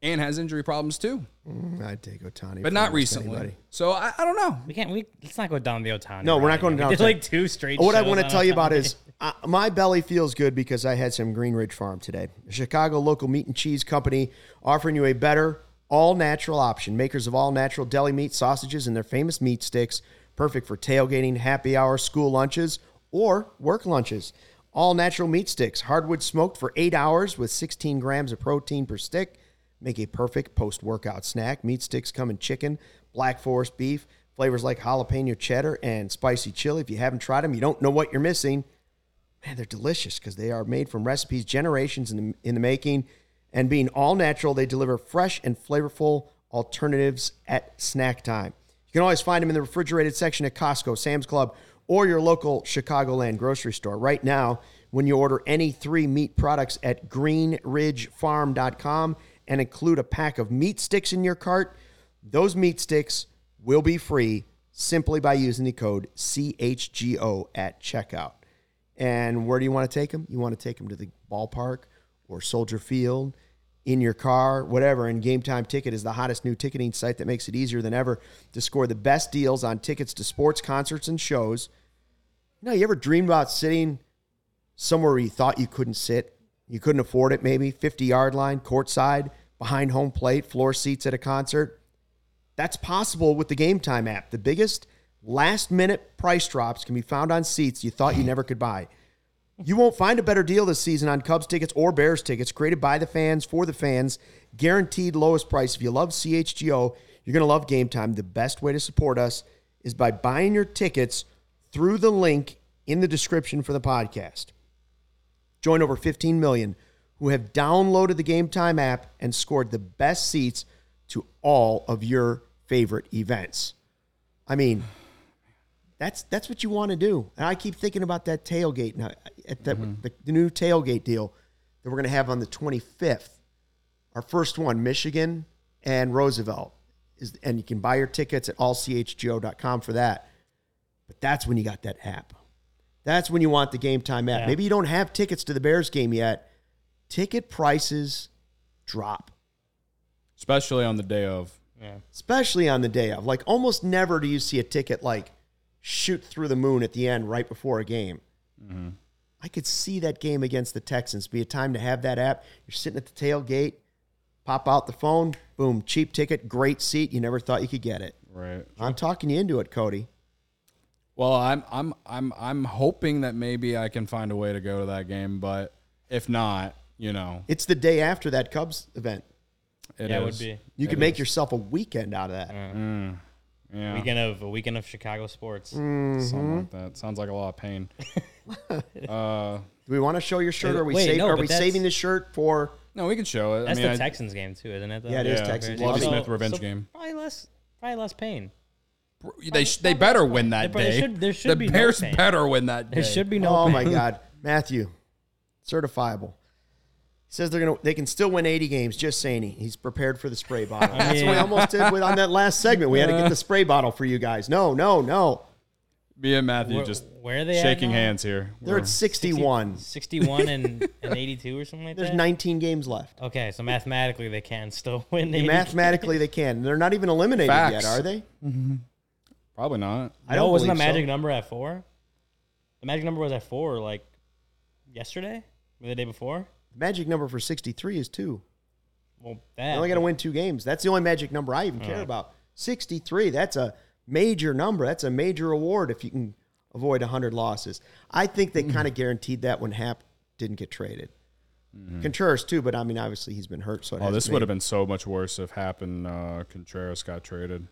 and has injury problems too, I'd take Ohtani, but not recently. anybody. So I, I don't know. We can't. We let's not go down the Ohtani. No, we're not going again. down It's like two straight. What I want to tell you about is uh, my belly feels good because I had some Green Ridge Farm today. A Chicago local meat and cheese company offering you a better, all natural option. Makers of all natural deli meat, sausages, and their famous meat sticks. Perfect for tailgating, happy hour, school lunches, or work lunches. All natural meat sticks, hardwood smoked for eight hours with 16 grams of protein per stick. Make a perfect post workout snack. Meat sticks come in chicken, black forest beef, flavors like jalapeno cheddar and spicy chili. If you haven't tried them, you don't know what you're missing. Man, they're delicious because they are made from recipes generations in the, in the making. And being all natural, they deliver fresh and flavorful alternatives at snack time. You can always find them in the refrigerated section at Costco, Sam's Club, or your local Chicagoland grocery store. Right now, when you order any three meat products at greenridgefarm.com and include a pack of meat sticks in your cart, those meat sticks will be free simply by using the code CHGO at checkout. And where do you want to take them? You want to take them to the ballpark or Soldier Field, in your car, whatever. And Gametime Ticket is the hottest new ticketing site that makes it easier than ever to score the best deals on tickets to sports, concerts, and shows. You know, you ever dreamed about sitting somewhere where you thought you couldn't sit? You couldn't afford it, maybe 50 yard line, courtside, behind home plate, floor seats at a concert. That's possible with the Gametime app. The biggest last minute price drops can be found on seats you thought you never could buy. You won't find a better deal this season on Cubs tickets or Bears tickets created by the fans for the fans. Guaranteed lowest price. If you love CHGO, you're going to love Gametime. The best way to support us is by buying your tickets through the link in the description for the podcast. Join over 15 million who have downloaded the Gametime app and scored the best seats to all of your favorite events. I mean, that's that's what you want to do. And I keep thinking about that tailgate now, at the, mm-hmm. the, the new tailgate deal that we're going to have on the 25th. Our first one, Michigan and Roosevelt, is and you can buy your tickets at allchgo.com for that. But that's when you got that app. That's when you want the game time app. Yeah. Maybe you don't have tickets to the Bears game yet. Ticket prices drop, especially on the day of. Yeah. especially on the day of. Like almost never do you see a ticket like shoot through the moon at the end right before a game. Mm-hmm. I could see that game against the Texans be a time to have that app. You're sitting at the tailgate, pop out the phone, boom, cheap ticket, great seat. You never thought you could get it. Right. I'm talking you into it, Cody. Well, I'm I'm I'm I'm hoping that maybe I can find a way to go to that game, but if not, you know, It's the day after that Cubs event. it yeah, it would be You could It make yourself a weekend out of that. Mm. Yeah, weekend of a weekend of Chicago sports. Mm. something like that. Sounds like a lot of pain. *laughs* uh, Do we want to show your shirt? Or are we, Wait, save, no, are but we that's- saving the shirt for? no, we can show it. That's I mean, the I- Texans game too, isn't it? though? Yeah, it is Yeah, Texans. Lovie So- Smith revenge game. Probably less, probably less pain. They sh- they better win that There day. should- there should the be no Bears pain. better win that day. There should be no. oh pain. my God, Matthew, certifiable. He says they're gonna they can still win 80 games. Just saying, he- he's prepared for the spray bottle. *laughs* That's what we almost did with on that last segment. We had to get the spray bottle for you guys. No, no, no. Me and Matthew Where, just where are they shaking hands here. They're We're- at 61. 61 and, *laughs* and 82 or something like that. There's 19 games left. Okay, so mathematically they can still *laughs* win. 80. Mathematically, they can. They're not even eliminated Facts. yet, are they? Mm-hmm. probably not. I no, don't wasn't the believe so. magic number at four? The magic number was at four, like yesterday, or the day before. The magic number for 63 is two. Well, They're that only got to win two games. That's the only magic number I even care about. 63. That's a major number. That's a major award if you can avoid 100 losses. I think they kind of guaranteed that when Happ didn't get traded. Contreras too, but I mean, obviously he's been hurt. So it Oh, hasn't this would have been so much worse if Happ and uh, Contreras got traded.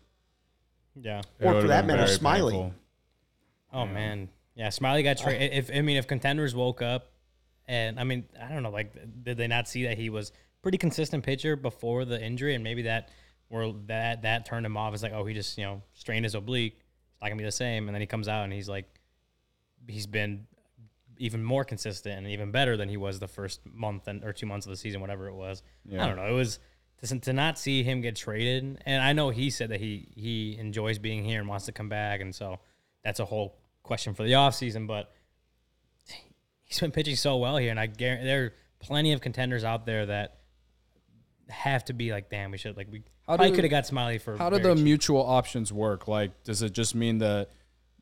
Yeah. It Or for that matter, Smyly. painful. Oh man, yeah. Smyly got traded. If I mean, if contenders woke up, and I mean, I don't know, like, did they not see that he was pretty consistent pitcher before the injury, and maybe that were that that turned him off. It's like, oh, he just you know strained his oblique. It's not gonna be the same. And then he comes out and he's like, he's been even more consistent and even better than he was the first month and or two months of the season, whatever it was. Yeah. I don't know. It was to, to not see him get traded, and I know he said that he he enjoys being here and wants to come back, and so that's a whole question for the offseason, but he's been pitching so well here, and I guarantee there are plenty of contenders out there that have to be like, damn, we should like we How probably could have got Smyly for How do the cheap. mutual options work? Like, does it just mean that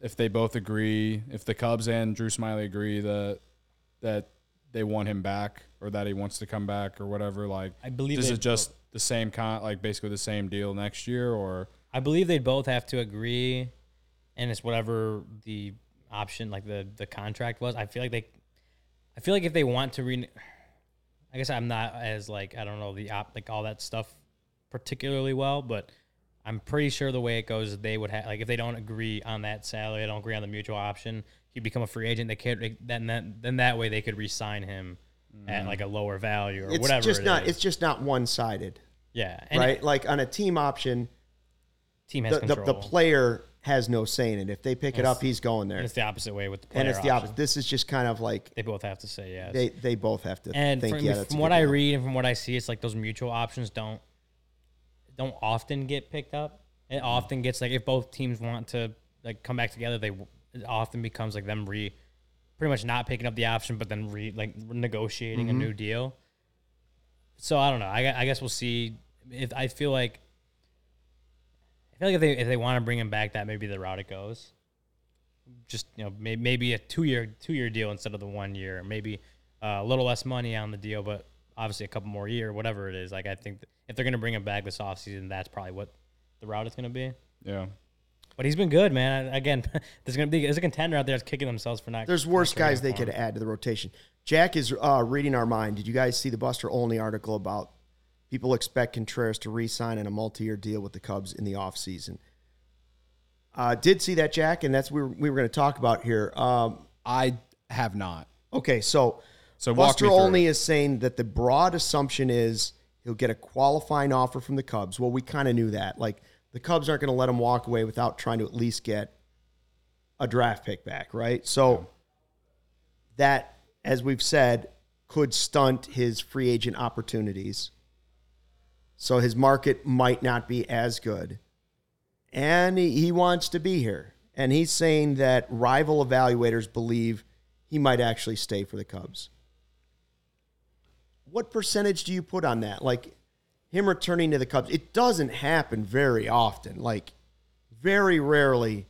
if they both agree, if the Cubs and Drew Smyly agree that that they want him back or that he wants to come back or whatever, like, I believe is it just the same con, like basically the same deal next year, or I believe they'd both have to agree, and it's whatever the option, like the the contract was. I feel like they, I feel like if they want to re, I guess I'm not as like I don't know the op like all that stuff particularly well, but I'm pretty sure the way it goes, they would have like if they don't agree on that salary, they don't agree on the mutual option, he'd become a free agent. They could then then then that way they could re-sign him at like a mm. lower value or whatever. It's whatever. just it not. is. It's just not one sided, yeah, and right? Like on a team option, team has the, the, the player has no say in it. If they pick it up, he's going there, and it's the opposite way with the player and it's the opposite. This is just kind of like They both have to say yes. they they both have to and think. from, yeah, from what I deal. read and from what I see, it's like those mutual options don't don't often get picked up. Mm-hmm. It often gets like if both teams want to like come back together, they it often becomes like them re pretty much not picking up the option, but then re like negotiating Mm-hmm. a new deal. So I don't know. I, I guess we'll see. If I feel like feel like if they if they want to bring him back, that may be the route it goes. Just you know, may, maybe a two year two year deal instead of the one year. Maybe uh, a little less money on the deal, but obviously a couple more year, whatever it is. Like I think if they're gonna bring him back this offseason, that's probably what the route is gonna be. yeah, But he's been good, man. Again, *laughs* there's gonna be there's a contender out there that's kicking themselves for not. There's worse guys they could add to the rotation. Jack is uh, reading our mind. Did you guys see the Buster Olney article about people expect Contreras to re-sign in a multi-year deal with the Cubs in the offseason? Uh, did see that, Jack, and that's what we were, we were going to talk about here. Um, I have not. okay, so So Buster me through Olney it. is saying that the broad assumption is he'll get a qualifying offer from the Cubs. Well, we kind of knew that. Like the Cubs aren't going to let him walk away without trying to at least get a draft pick back, right? So that, as we've said, could stunt his free agent opportunities. So his market might not be as good. And he, wants to be here. And he's saying that rival evaluators believe he might actually stay for the Cubs. What percentage do you put on that? Like him returning to the Cubs, it doesn't happen very often. Like very rarely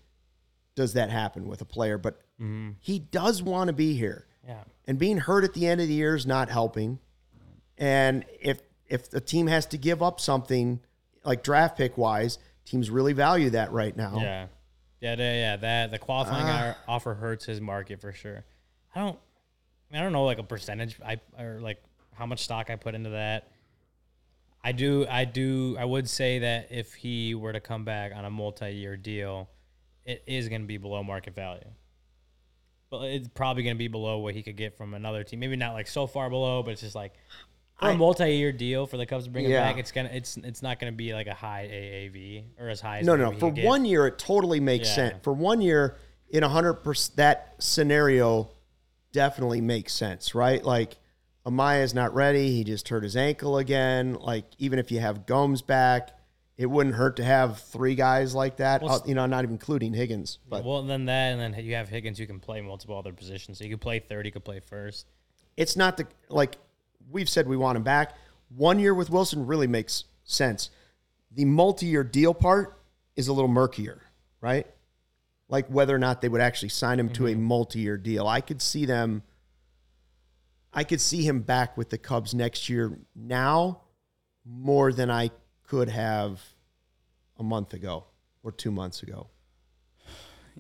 does that happen with a player, but mm-hmm. he does want to be here. Yeah. And being hurt at the end of the year is not helping. And if if a team has to give up something like draft pick wise, teams really value that right now. Yeah, yeah, yeah, yeah. That the qualifying Ah. offer hurts his market for sure. I don't, I, mean, I don't know like a percentage I or like how much stock I put into that. I do, I do, I would say that if he were to come back on a multi-year deal, it is going to be below market value. But it's probably going to be below what he could get from another team. Maybe not like so far below, but it's just like for a multi-year deal for the Cubs to bring him Yeah. back. It's gonna, it's, it's not going to be like a high AAV or as high as No, no, no. For one year, it totally makes Yeah. sense. For one year, in a hundred percent, that scenario definitely makes sense, right? Like Amaya's not ready; he just hurt his ankle again. Like even if you have Gomes back, it wouldn't hurt to have three guys like that. Well, uh, you know, not even including Higgins. But well, then that, and then you have Higgins who can play multiple other positions. So you could play third, you could play first. it's not the like we've said we want him back. One year with Willson really makes sense. The multi-year deal part is a little murkier, right? Like whether or not they would actually sign him to a mm-hmm. multi-year deal. I could see them I could see him back with the Cubs next year now more than I could have a month ago or 2 months ago.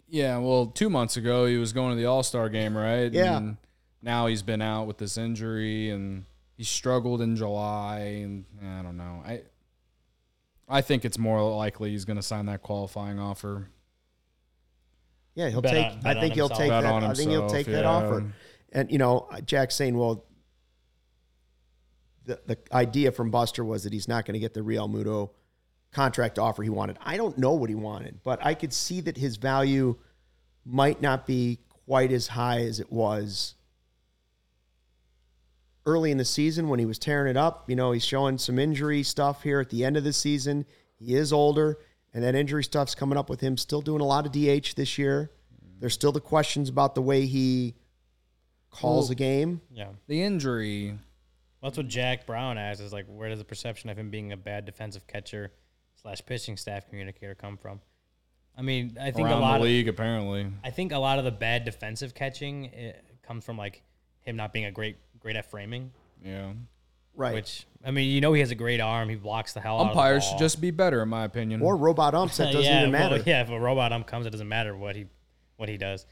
Yeah, well, two months ago he was going to the All Star game, right? Yeah. And now he's been out with this injury, and he struggled in July, and eh, I don't know. I I think it's more likely he's going to sign that qualifying offer. Yeah, he'll Bet take. on- I think he'll take Bet that. on I think he'll himself, take that offer. And you know, Jack's saying, well, the the idea from Buster was that he's not going to get the Realmuto contract offer he wanted. I don't know what he wanted, but I could see that his value might not be quite as high as it was early in the season when he was tearing it up. You know, he's showing some injury stuff here at the end of the season. He is older, and that injury stuff's coming up with him. Still doing a lot of DH this year. There's still the questions about the way he calls Well- a game. Yeah. The injury, That's what Jack Brown asks is like, where does the perception of him being a bad defensive catcher slash pitching staff communicator come from? I mean, I think around a lot the of league, apparently. I think a lot of the bad defensive catching it comes from like him not being a great great at framing. Yeah. Right. Which I mean, you know, he has a great arm. He blocks the hell out of the Umpires ball. should just be better, in my opinion. or robot umps, that *laughs* doesn't yeah, even well, matter. *laughs* yeah, if a robot ump comes, it doesn't matter what he what he does.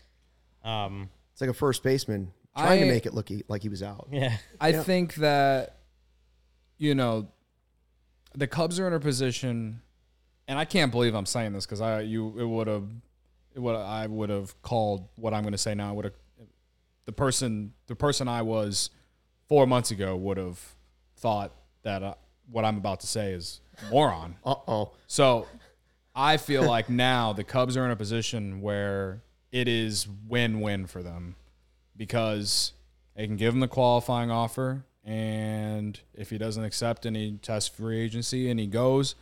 Um, It's like a first baseman trying I- to make it look he- like he was out. *laughs* yeah, I Yeah. think that you know the Cubs are in a position, and I can't believe I'm saying this because I you it would have what I would have called what I'm going to say now would have the person the person I was four months ago would have thought that uh, what I'm about to say is moron. *laughs* Uh oh. So I feel *laughs* like now the Cubs are in a position where it is win win for them because they can give him the qualifying offer. And if he doesn't accept any test free agency and he goes,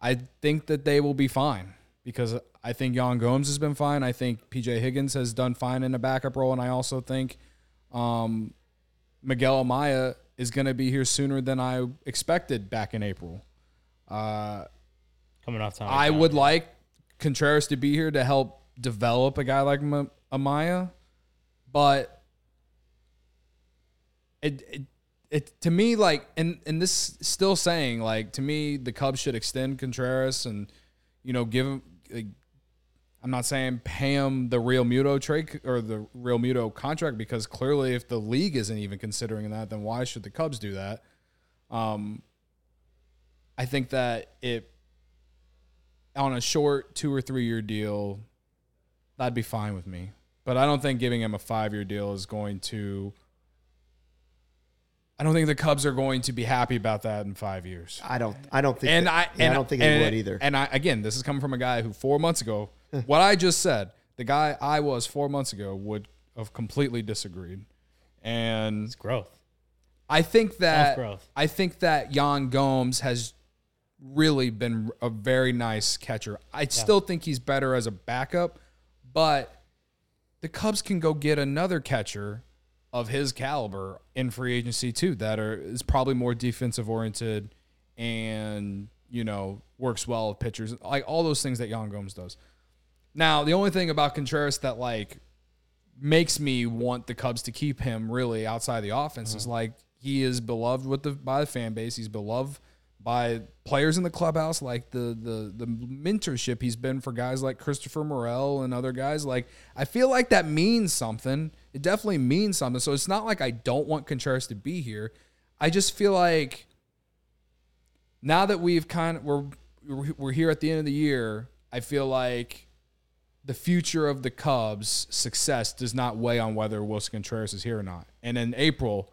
I think that they will be fine because I think Yan Gomes has been fine. I think PJ Higgins has done fine in a backup role. And I also think um, Miguel Amaya is going to be here sooner than I expected back in April. Uh, coming off time. I would like Contreras to be here to help develop a guy like Ma- Amaya, but it, it it to me like and and this still saying like to me the Cubs should extend Contreras and you know give him. Like, I'm not saying pay him the Realmuto trade or the Realmuto contract because clearly if the league isn't even considering that, then why should the Cubs do that? Um, I think that it on a short two or three year deal, that'd be fine with me. But I don't think giving him a five year deal is going to. I don't think the Cubs are going to be happy about that in five years. I don't. I don't think. And that- I yeah, and I don't think and, he would either. And I again, this is coming from a guy who four months ago, *laughs* what I just said, the guy I was four months ago would have completely disagreed. And it's growth. I think that growth. I think that Yan Gomes has really been a very nice catcher. I still think he's better as a backup, but the Cubs can go get another catcher of his caliber in free agency too that are is probably more defensive oriented and you know works well with pitchers like all those things that Yan Gomes does. Now the only thing about Contreras that like makes me want the Cubs to keep him really outside the offense is mm-hmm. like he is beloved with the by the fan base. He's beloved by players in the clubhouse, like the the the mentorship he's been for guys like Christopher Morel and other guys. Like I feel like that means something. It definitely means something. So it's not like I don't want Contreras to be here. I just feel like now that we've kind of we're we're here at the end of the year, I feel like the future of the Cubs' success does not weigh on whether Willson Contreras is here or not. And in April,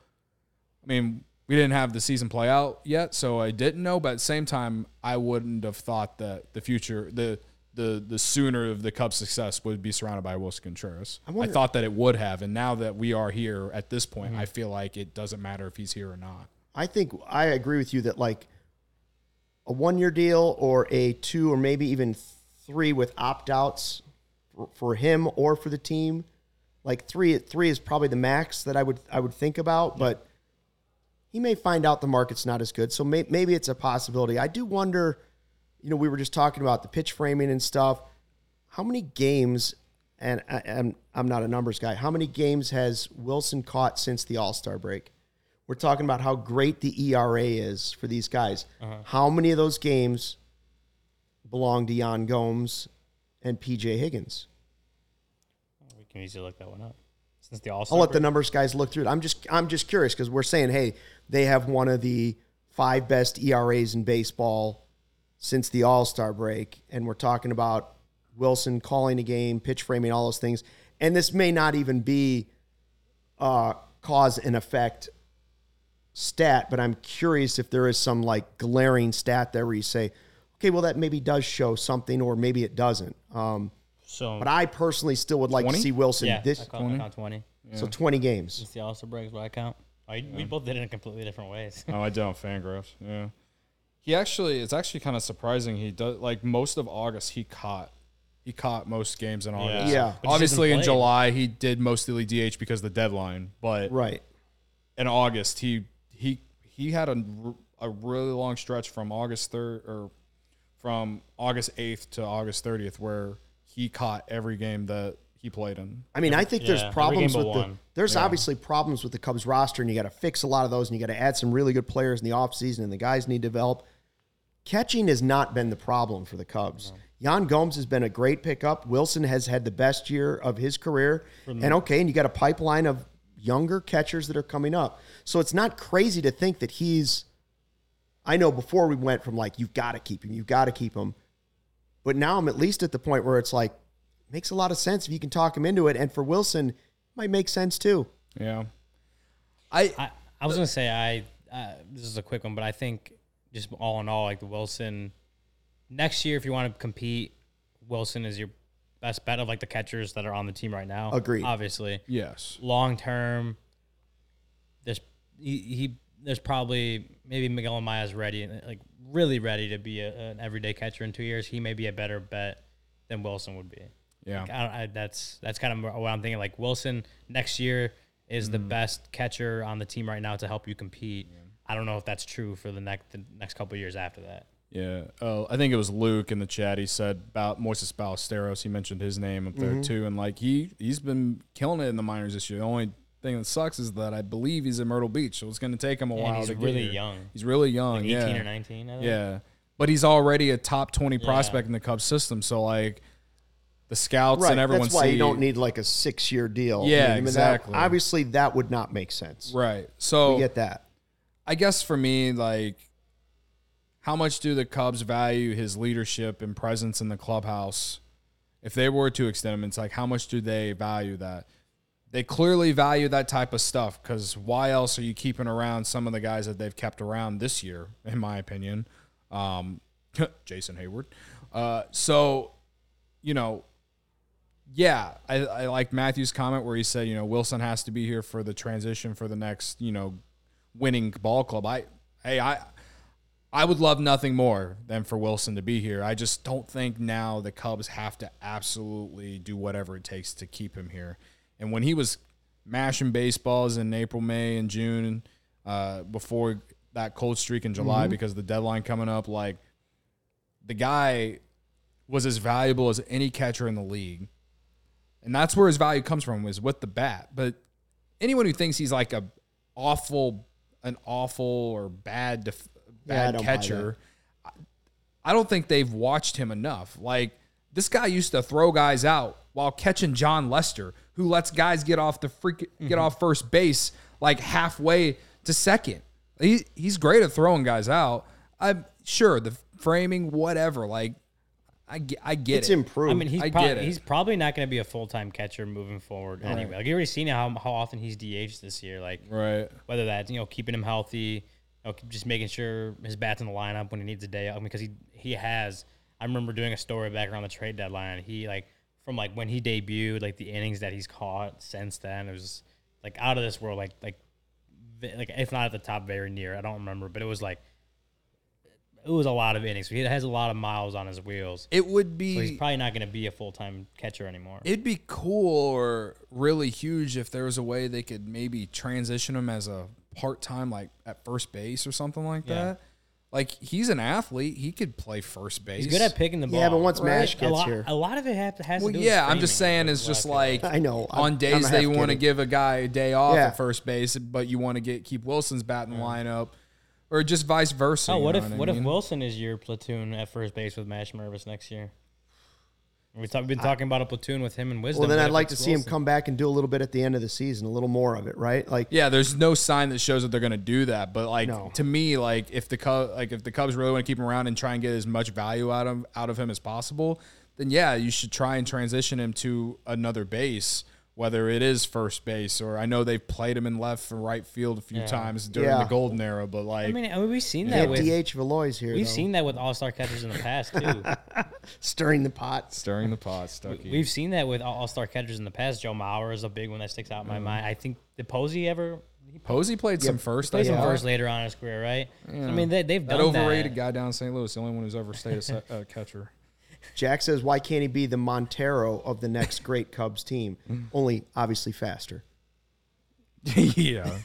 I mean, we didn't have the season play out yet, so I didn't know. But at the same time, I wouldn't have thought that the future, the the the sooner of the Cubs' success would be surrounded by Willson Contreras. I, wonder- thought that it would have, and now that we are here at this point, I mm-hmm. feel like it doesn't matter if he's here or not. I think I agree with you that like a one year deal or a two or maybe even three with opt outs for, for him or for the team. Like three, three is probably the max that I would I would think about, but he may find out the market's not as good. So may, maybe it's a possibility. I do wonder. You know, we were just talking about the pitch framing and stuff. How many games? And I, I'm I'm not a numbers guy. How many games has Willson caught since the All Star break? We're talking about how great the ERA is for these guys. Uh-huh. How many of those games belong to Yan Gomes and PJ Higgins? We can easily look that one up. Since the All I'll let the numbers guys look through it. I'm just I'm just curious because we're saying, hey, they have one of the five best ERAs in baseball since the All Star break, and we're talking about Willson calling a game, pitch framing, all those things. And this may not even be uh, cause and effect stat, but I'm curious if there is some like glaring stat there where you say, okay, well that maybe does show something, or maybe it doesn't. Um, So but I personally still would like 20? to see Willson yeah, this. I count, I count twenty. So 20 games. Since the All Star break what I count. Oh, you- We both did it in completely different ways. *laughs* Oh, I did on Fangraphs. Yeah. He actually, it's actually kind of surprising. He does like most of August. He caught, he caught most games in August. Yeah. But he Obviously, in. July he did mostly DH because of the deadline, but Right. in August he he he had a, a really long stretch from August third or from August eighth to August thirtieth where he caught every game that he played in. I mean, I think there's every problems with the one. there's obviously problems with the Cubs roster, and you got to fix a lot of those, and you got to add some really good players in the offseason, and the guys need to develop. Catching has not been the problem for the Cubs. Yan Gomes has been a great pickup. Willson has had the best year of his career. And okay, and you got a pipeline of younger catchers that are coming up. So it's not crazy to think that he's I know before we went from like you've got to keep him, you've got to keep him. But now I'm at least at the point where it's like makes a lot of sense if you can talk him into it and for Willson it might make sense too. Yeah. I, I was gonna say I uh, this is a quick one, but I think just all in all, like the Willson next year, if you want to compete, Willson is your best bet of like the catchers that are on the team right now. Agreed. Obviously, Yes. long term, there's he, he there's probably maybe Miguel Amaya is ready, like really ready to be a, an everyday catcher in two years. He may be a better bet than Willson would be. Yeah. Like, I, don't- I, that's that's kind of what I'm thinking. Like Willson next year is the mm. best catcher on the team right now to help you compete. I don't know if that's true for the next the next couple of years after that. Yeah. Oh, I think it was Luke in the chat. He said about Moises Ballesteros. He mentioned his name up there mm-hmm. too, and like he he's been killing it in the minors this year. The only thing that sucks is that I believe he's in Myrtle Beach, so it's going to take him a And while. he's to get really here. young. He's really young. Like yeah. 18 or 19. I think. Yeah. But he's already a top twenty Yeah. prospect in the Cubs system. So like the scouts Right. and everyone That's why see you don't need like a six year deal. Yeah, that- exactly. obviously that would not make sense. right. So We get that. I guess for me, like, how much do the Cubs value his leadership and presence in the clubhouse? If they were to extend him, it's like, how much do they value that? They clearly value that type of stuff because why else are you keeping around some of the guys that they've kept around this year, in my opinion? Um, *laughs* Jason Heyward. Uh, so, you know, yeah, I, I like Matthew's comment where he said, you know, Willson has to be here for the transition for the next, you know, winning ball club. I hey, I I would love nothing more than for Willson to be here. I just don't think now the Cubs have to absolutely do whatever it takes to keep him here. And when he was mashing baseballs in April, May, and June, uh, before that cold streak in July because of the deadline coming up, like the guy was as valuable as any catcher in the league. And that's where his value comes from is with the bat. But anyone who thinks he's like a awful an awful or bad def- Yeah, I bad catcher, I- I don't think they've watched him enough. Like this guy used to throw guys out while catching Jon Lester, who lets guys get off the freak get Mm-hmm. off first base like halfway to second. He he's great at throwing guys out. I'm sure the framing, whatever. Like I get, I get It's it. improved. I mean, he's I prob- get it. he's probably not going to be a full time catcher moving forward anyway. Like you already seen how how often he's DH this year. Like right. whether that's you know keeping him healthy, you know, just making sure his bat's in the lineup when he needs a day off because he he has. I remember doing a story back around the trade deadline. He like from like when he debuted, like the innings that he's caught since then, it was like out of this world. Like like like if not at the top, very near. I don't remember, but it was like it was a lot of innings. He has a lot of miles on his wheels. It would So be he's probably not going to be a full time catcher anymore. It'd be cool or really huge if there was a way they could maybe transition him as a part time, like at first base or something like Yeah. that. Like he's an athlete, he could play first base. He's good at picking the ball. Yeah, but once Mash a gets lot, here- a lot of it have, has Well, to do. yeah, with I'm just saying is it's just like I know. I'm- on I'm days half they want to give a guy a day off Yeah. at first base, but you want to get keep Willson's bat in the lineup, or just vice versa. Oh, what know if I what if? Willson is your platoon at first base with Mash Mervis next year? We talk, we've been talking about a platoon with him and Wisdom. Well, then I'd like to it's see him come back and do a little bit at the end of the season, a little more of it, right? Like, Yeah, there's no sign that shows that they're going to do that. But like No. to me, like if the Cubs, like if the Cubs really want to keep him around and try and get as much value out of out of him as possible, then yeah, you should try and transition him to another base, whether it is first base or I know they've played him in left and right field a few Yeah. times during Yeah. the golden era, but like I mean, I mean, we've seen that with DH Valois here. we've though. seen that with All Star catchers in the past too. *laughs* stirring the pot. stirring the *laughs* pot, Stucky. we've seen that with All Star catchers in the past. Joe Mauer is a big one that sticks out in my mind. I think did Posey ever he Posey played some first. played I some first later on in his career, right? So, I mean, they, they've That done overrated that. guy down in St. Louis, the only one who's ever stayed a se- *laughs* uh, catcher. Jack says, why can't he be the Montero of the next great Cubs team? Only obviously faster. *laughs* yeah,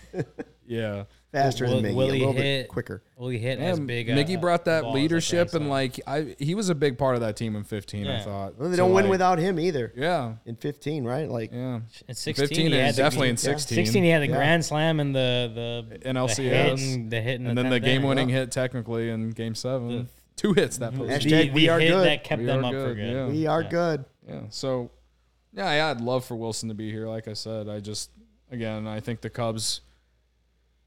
yeah. Faster Will- than Miggy, will a he little bit hit- quicker. Will he hit Yeah, as big? Miggy uh, brought that balls leadership and like I, he was a big part of that team in 15. I Yeah. thought Well, they So, don't win like, without him either. Yeah, In 15, right? Like, yeah. At 16, 15 he had is the- definitely in yeah. 16. 16, he had the Yeah. grand slam and the the NLCS. the hit and the hit and, and then the game-winning hit technically in Game Seven. Two hits that post. Hashtag The, we the are hit good. that kept We them are up for good, good. yeah. we are Yeah. good. Yeah. So, yeah, yeah, I'd love for Willson to be here. Like I said, I just again, I think the Cubs.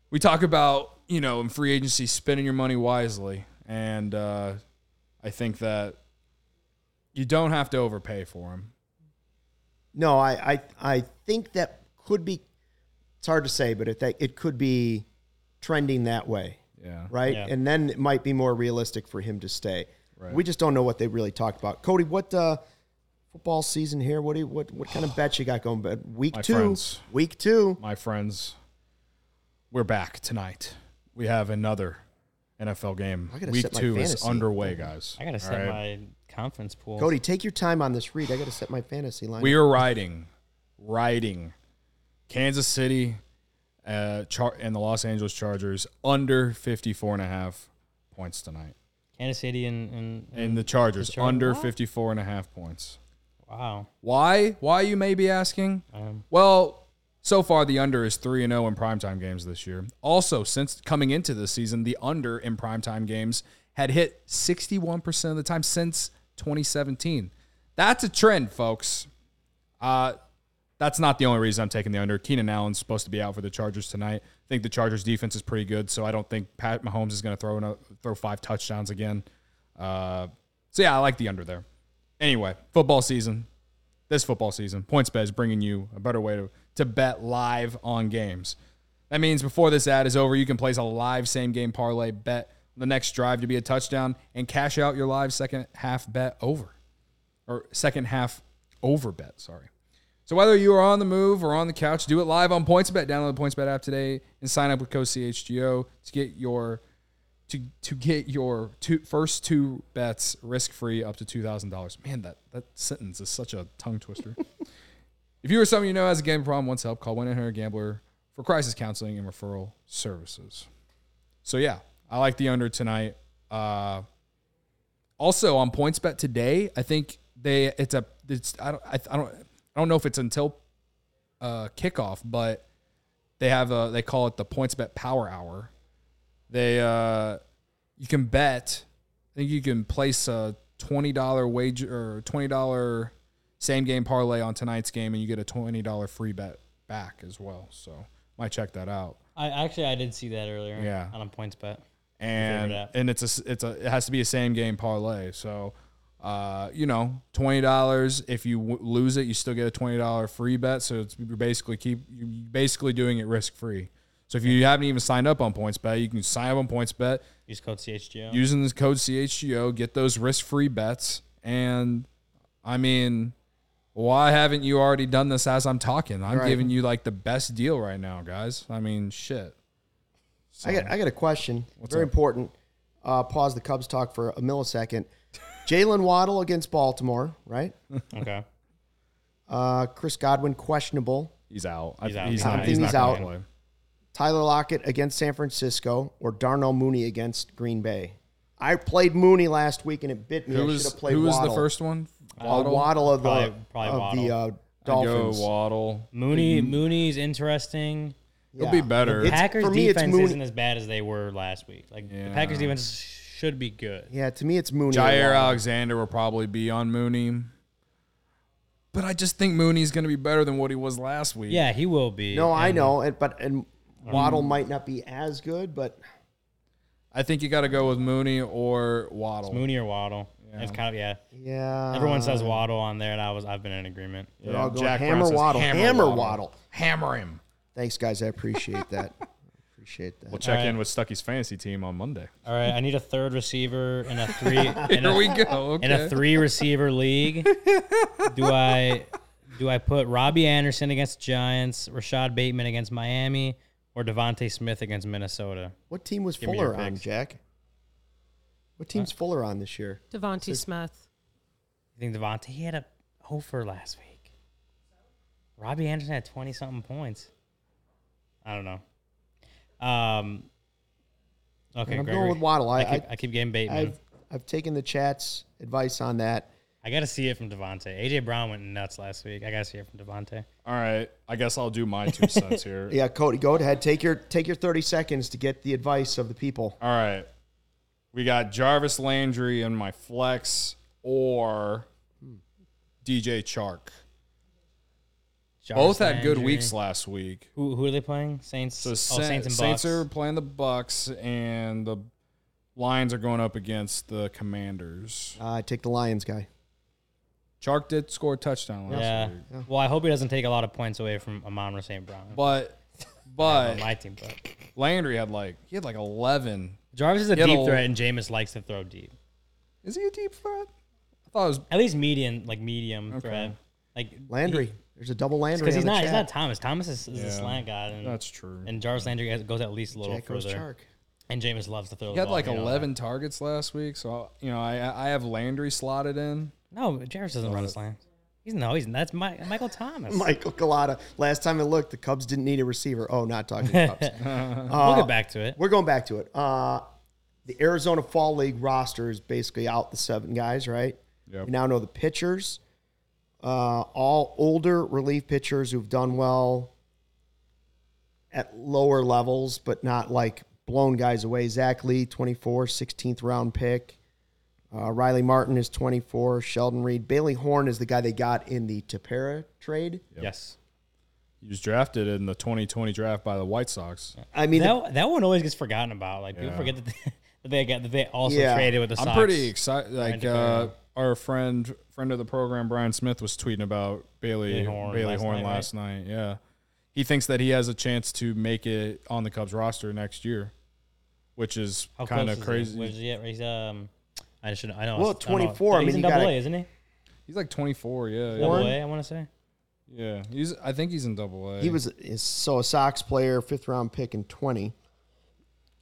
We talk about you know in free agency spending your money wisely, and uh, I think that you don't have to overpay for him. No, I, I, I think that could be. It's hard to say, but it that it could be trending that way, Yeah. right? Yeah. And then it might be more realistic for him to stay. Right. We just don't know what they really talked about. Cody, what uh, football season here? What do you, what what kind of bets you got going? But week My two, friends. week two. My friends, we're back tonight. We have another NFL game. I gotta Week set my two is underway, guys. I gotta All set right? my conference pool. Cody, take your time on this read. I got to set my fantasy line. We are riding, riding Kansas City uh, char- and the Los Angeles Chargers under 54 and a half points tonight. Kansas City and and, And the Chargers Char- under What? 54 and a half points. wow. Why? Why you may be asking? Um, Well, so far the under is 3 and 0 in primetime games this year. Also, since coming into this season, the under in primetime games had hit 61% of the time since 2017. That's a trend, folks. Uh that's not the only reason I'm taking the under. Keenan Allen's supposed to be out for the Chargers tonight. I think the Chargers defense is pretty good, so I don't think Pat Mahomes is going to throw a, throw five touchdowns again. Uh, so yeah, I like the under there. Anyway, football season this football season, PointsBet is bringing you a better way to, to bet live on games. That means before this ad is over, you can place a live same game parlay bet the next drive to be a touchdown and cash out your live second half bet over or second half over bet. Sorry. So whether you are on the move or on the couch, do it live on PointsBet. Download the PointsBet app today and sign up with code CHGO to get your to to get your two, first two bets risk free up to two thousand dollars. Man, that that sentence is such a tongue twister. *laughs* if you or someone you know has a gambling problem, wants help, call one eight hundred Gambler for crisis counseling and referral services. So yeah, I like the under tonight. Uh, also on PointsBet today, I think they it's a it's I don't I, I don't I don't know if it's until uh, kickoff, but they have a they call it the PointsBet Power Hour. They uh, you can bet. I think you can place a twenty dollar wager or twenty dollar same game parlay on tonight's game, and you get a twenty dollar free bet back as well. So might check that out. I actually I did see that earlier. Yeah. On a points bet. and and it's a it's a it has to be a same game parlay. So, uh, you know, twenty dollars. If you w- lose it, you still get a twenty dollar free bet. So it's you're basically keep you're basically doing it risk free. So if you haven't even signed up on PointsBet, you can sign up on PointsBet Use code CHGO. using this code CHGO. Get those risk free bets, and I mean, why haven't you already done this as I'm talking? I'm Right. giving you like the best deal right now, guys. I mean, shit. I got I got a question. What's Very up? important. uh, pause the Cubs talk for a millisecond. Jaylen Waddle against Baltimore, right? *laughs* Okay. Uh, Chris Godwin questionable. He's out. He's I, out. He's, I not, think he's he's not out. play. Tyler Lockett against San Francisco or Darnell Mooney against Green Bay. I played Mooney last week and it bit me. Who I should was have played who was the first one? Uh, Waddle of the Probably- probably of the Waddle. uh, I Dolphins. go Waddle. Mooney Mooney's interesting. He'll be better. It's- Packers for me, it's defense isn't as bad as they were last week. Like the Packers defense should be good. Yeah, to me it's Mooney. or Jaire Alexander will probably be on Mooney. But I just think Mooney's going to be better than what he was last week. Yeah, he will be. No, I know, and, but and Waddle mm. might not be as good, but I think you got to go with Mooney or Waddle. It's Mooney or Waddle. It's kind of yeah. yeah, Everyone says Waddle on there, and I was I've been in agreement. They're all going Jack hammer says Waddle, hammer hammer, Waddle. Waddle. Hammer him. Thanks, guys. I appreciate that. *laughs* appreciate that. We'll check All in with Stucky's fantasy team on Monday. All right, I need a third receiver in a *laughs* three. in Here a, we go. Okay. in a three receiver league. do *laughs* I do I put Robbie Anderson against Giants, Rashod Bateman against Miami, or DeVonta Smith against Minnesota? What team was Give Fuller on. Jack? What team's uh, Fuller on this year? DeVonta Smith. You think DeVonta he had a hofer last week? Robbie Anderson had twenty something points. I don't know. Um. Okay, I'm Gregory. going with Waddle. I, I keep, I, I keep getting Bateman. I've I've taken the chat's advice on that. I got to see it from DeVonta. AJ Brown went nuts last week. I got to see it from DeVonta. All right. I guess I'll do my two cents here. *laughs* Yeah, Cody, go ahead. Take your take your 30 seconds to get the advice of the people. All right. We got Jarvis Landry in my flex or DJ Chark. Both had good Landry. weeks last week. Who, who are they playing? Saints. So oh, Sa- Saints and Saints Bucks. are playing the Bucks, and the Lions are going up against the Commanders. Uh, take the Lions guy. Chark did score a touchdown last yeah. week, Well, I hope he doesn't take a lot of points away from Amon St. Brown. but *laughs* on but my team, but Landry had like he had like eleven. Jarvis is a He had deep a- threat, and Jameis likes to throw deep. Is he a deep threat? I thought it was. At least medium, like medium Okay. threat. Like Landry. There's a double Landry. because he's not he's not Thomas. Thomas is, is Yeah. a slant guy, and, That's true. and Jarvis Landry has- goes at least a little Jack goes further. Chark. And Jameis loves to throw. He the had ball, like you know that. 11 targets last week, so you know I I have Landry slotted in. No, Jarvis doesn't run a slant. He's no, he's that's my, Michael Thomas. *laughs* Michael Collada. Last time I looked, the Cubs didn't need a receiver. Oh, not talking Cubs. *laughs* we'll get back to it. We're going back to it. Uh, the Arizona Fall League roster is basically out the seven guys, right? Yep. We now know the pitchers. Uh, all older relief pitchers who've done well at lower levels, but not like blown guys away. Zac Leigh, 24, 16th round pick. Uh, Riley Martin is 24. Sheldon Reed. Bailey Horn is the guy they got in the Tepera trade. Yes, He was drafted in the 2020 draft by the White Sox. I mean, the- that that one always gets forgotten about. Like people forget that they, *laughs* that they got that they also Yeah. traded with the Sox. I'm pretty excited. Like uh, Tepera. Our friend friend of the program, Brian Smith, was tweeting about Bailey Bailey Bailey Horn Horn, last night, last night. Yeah, he thinks that he has a chance to make it on the Cubs roster next year, which is kind of crazy. He? Where's he at? He's um, I should I know. Well, it's- I don't know. 24, I He's in you double gotta- A, isn't he? He's like 24. Yeah, yeah. Double Horn? A, I want to say. yeah. He's I think he's in Double A. he was so a Sox player, fifth round pick in 20.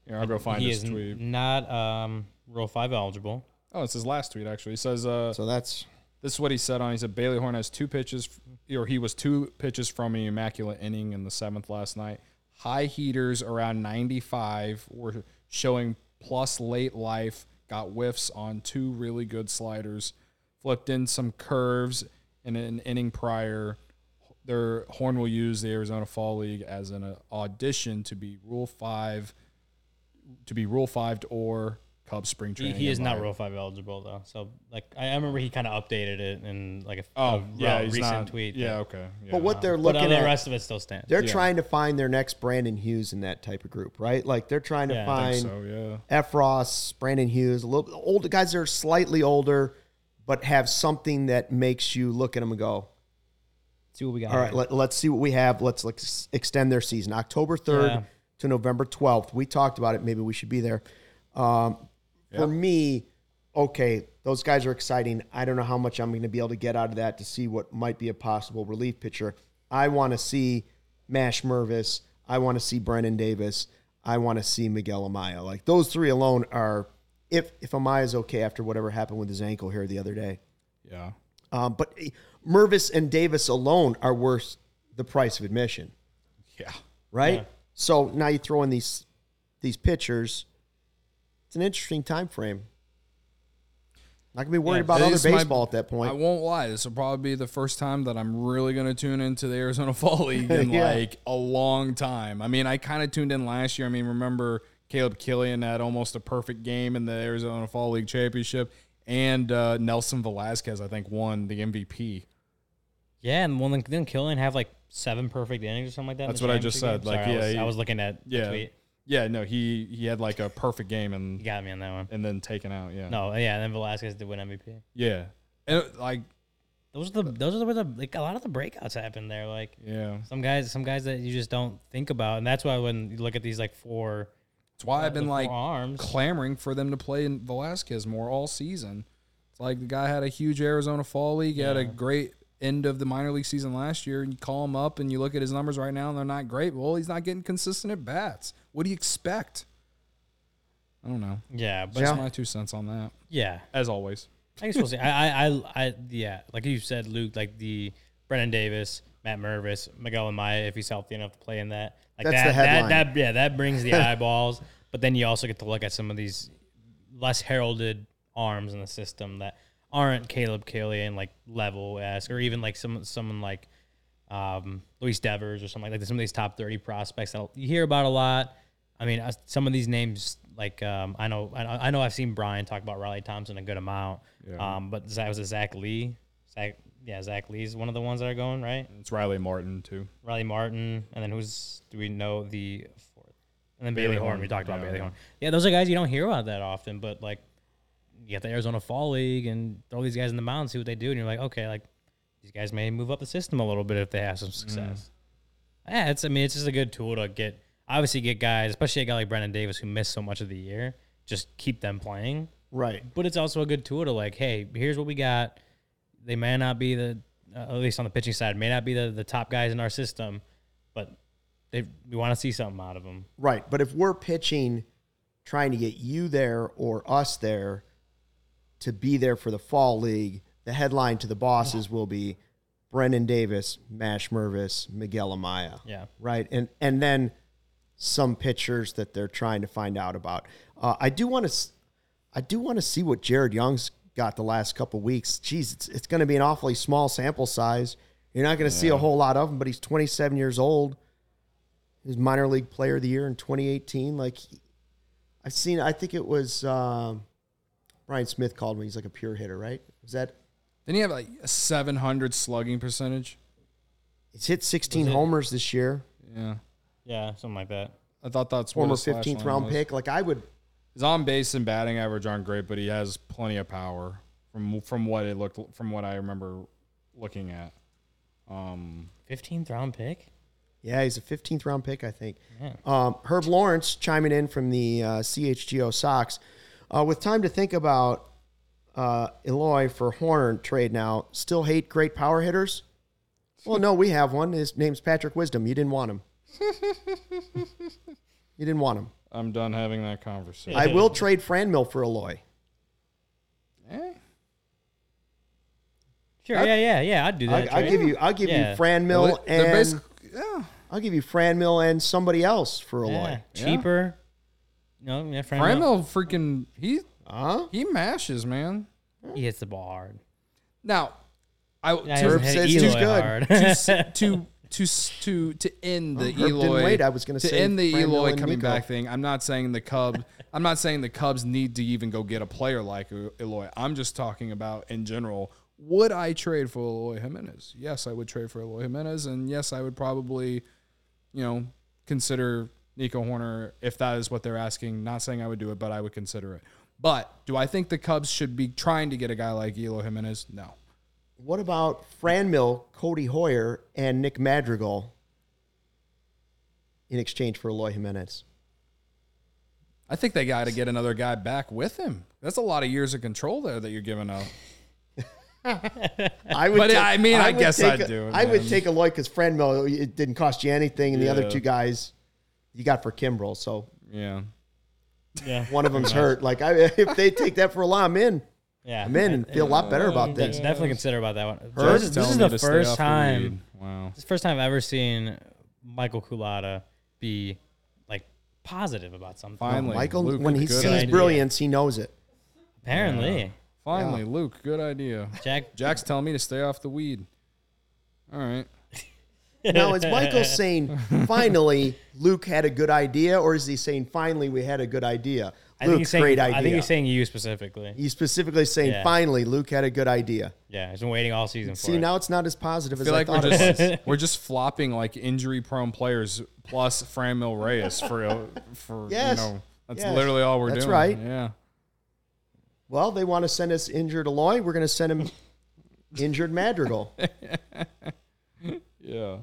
Here, I'll go find he his is tweet. not um Rule Five eligible. Oh, it's his last tweet actually. He says, uh, So that's This is what he said on. He said Bailey Horn has two pitches, or he was two pitches from an immaculate inning in the seventh last night. High heaters around 95 were showing plus late life. Got whiffs on two really good sliders. Flipped in some curves in an inning prior. Their Horn will use the Arizona Fall League as an audition to be Rule Five, to be Rule Five or Cubs spring He, training. he is not invite. Rule Five eligible though. So like I I remember he kind of updated it in like a, Oh a yeah, he's recent not, tweet. Yeah, okay. Yeah. but what they're but looking uh, the at. rest of it still stands. they're Yeah. trying to find their next Brandon Hughes in that type of group, right? Like they're trying to Yeah, I I find think so yeah. F. Ross, Brandon Hughes, a little older guys that are slightly older, but have something that makes you look at them and go, See what we got. "All right, let, let's see what we have. Let's like s- extend their season, October third Yeah. to November twelfth. We talked about it. Maybe we should be there. Um, For me, okay, those guys are exciting. I don't know how much I'm going to be able to get out of that to see what might be a possible relief pitcher. I want to see Mash Mervis. I want to see Brennen Davis. I want to see Miguel Amaya. Like those three alone are if if Amaya's okay after whatever happened with his ankle here the other day. Yeah. Um, but eh, Mervis and Davis alone are worth the price of admission, Yeah. right? Yeah. So now you throw in these these pitchers. It's an interesting time frame. Not gonna be worried Yeah, about other is my- baseball at that point. I won't lie. This will probably be the first time that I'm really going to tune into the Arizona *laughs* Fall League in *laughs* Yeah. like a long time. I mean, I kind of tuned in last year. I mean, remember Caleb Killian had almost a perfect game in the Arizona Fall League Championship, and uh, Nelson Velázquez, I think, won the MVP. Yeah, and well, then didn't Killian have like seven perfect innings or something like that? That's what I just said, game? like, Sorry, I yeah, was, he- I was looking at the Yeah, tweet. Yeah. No, he he had like a perfect game and You got me on that one. and then taken out. Yeah. No, yeah, and then Velázquez did win MVP. Yeah. And like Those are the those are where the like a lot of the breakouts happen there. Like yeah. some guys, some guys that you just don't think about, and that's why when you look at these like four, it's why I've uh, the been four like arms, clamoring for them to play in Velázquez more all season. It's like the guy had a huge Arizona Fall League, he had a great end of the minor league season last year, and you call him up and you look at his numbers right now and they're not great. Well, he's not getting consistent at bats. What do you expect? I don't know. yeah, but Just Yeah. my two cents on that. yeah, As always. I guess we'll see. I, I, I, I, yeah, like you said, Luke, like the Brennen Davis, Matt Mervis, Miguel Amaya, if he's healthy enough to play in that, like That's that, the headline. that, that, yeah, that brings the *laughs* eyeballs. But then you also get to look at some of these less heralded arms in the system that aren't Caleb Killian like level esque, or even like some someone like um, Luis Devers or something like that. Some of these top thirty prospects that you hear about a lot. I mean, uh, some of these names, like um, I know, I, I know, I've seen Brian talk about Riley Thompson a good amount. Yeah. Um, but that was it Zac Leigh? Zac, yeah, Zac Leigh's one of the ones that are going right. It's Riley Martin too. Riley Martin, and then who's do we know the fourth? And then Bailey Bailey, Horn. Horn. We talked about Yeah, Bailey. Horn. Yeah, those are guys you don't hear about that often, but like you get the Arizona Fall League and throw these guys in the mound, see what they do, and you're like, okay, like these guys may move up the system a little bit if they have some success. Yeah, it's I mean it's just a good tool to get obviously get guys, especially a guy like Brennen Davis who missed so much of the year, just keep them playing. Right. But it's also a good tool to like, hey, here's what we got. They may not be the uh, at least on the pitching side, may not be the, the top guys in our system, but they we want to see something out of them. Right. But if we're pitching, trying to get you there or us there to be there for the fall league, the headline to the bosses will be Brennen Davis, Mash Mervis, Miguel Amaya. Yeah. Right. And and then some pitchers that they're trying to find out about. Uh, I do want to I do want to see what Jared Young's got the last couple weeks. Geez, it's, it's going to be an awfully small sample size. You're not going to see a whole lot of him, but he's 27 years old. His minor league player of the year in 2018. Like I've seen, I think it was um, Brian Smith called me. He's like a pure hitter, right? Was that? Didn't he have like a 700 slugging percentage? He's hit 16 it- homers this year. Yeah. Yeah, something like that. I thought that's what Former his 15th round was. pick. Like I would, His on base and batting average aren't great, but he has plenty of power from from what it looked from what I remember looking at. Um, 15th round pick? yeah, he's a 15th round pick, I think. Yeah. Um, Herb Lawrence chiming in from the uh, CHGO Sox. Uh, with time to think about uh, Eloy for Hoerner trade now, still hate great power hitters? Well, no, we have one. His name's Patrick Wisdom. You didn't want him. *laughs* you didn't want him. I'm done having that conversation. I will trade Franmil for Eloy. Eh? Sure, I- yeah, yeah, yeah. I'd do that. I, I'll give you. I'll give Yeah. you Franmil Well, and basic- yeah. I'll give you Franmil and somebody else for yeah, Eloy. cheaper. No, yeah, Franmil. Franmil freaking he Huh? he mashes, man. He hits the ball hard. Now, I Yeah, he to, doesn't Herb hit says Eloy he's good. hard. to s- *laughs* to to s- to to end the Herb didn't Eloy. wait. I was gonna to say end the Franmil Eloy and coming Nico. back thing. I'm not saying the Cubs. *laughs* I'm not saying the Cubs need to even go get a player like E- Eloy. I'm just talking about in general. Would I trade for Eloy Jimenez? Yes, I would trade for Eloy Jimenez, and yes, I would probably, you know, consider Nico Hoerner if that is what they're asking. Not saying I would do it, but I would consider it. But do I think the Cubs should be trying to get a guy like Eloy Jimenez? No. What about Franmil, Codi Heuer, and Nick Madrigal in exchange for Eloy Jimenez? I think they got to get another guy back with him. That's a lot of years of control there that you're giving up. I would. But, I mean, I would guess take I'd a- do it, I would take Eloy because Franmil it didn't cost you anything, and the other two guys you got for Kimbrel. So Yeah. Yeah. *laughs* one of them's hurt. Like I, *laughs* if they take that for a lot, I'm in. Yeah. I'm in and feel a lot better about De- this. Definitely consider about that one. Hurt? This is, this is the first off the time. weed. Wow. It's the first time I've ever seen Michael Culotta be like positive about something. Finally, Michael, Luke, when he sees idea. brilliance, he knows it. Apparently, Finally, Luke, good idea. Jack. Jack's telling me to stay off the weed. All right. Now, is Michael saying *laughs* finally Luke had a good idea, or is he saying finally we had a good idea? I think Luke, he's saying. great idea. I think he's saying you specifically. He's specifically saying Yeah. finally Luke had a good idea. Yeah, he's been waiting all season for See, it. now it's not as positive I as feel I like we're thought it was. just we're just flopping like injury prone players plus Franmil Reyes for uh, for Yes. you know that's Yes. literally all we're doing. That's doing. right. Yeah. Well, they want to send us injured Eloy. We're going to send him *laughs* injured Madrigal. *laughs* Yeah.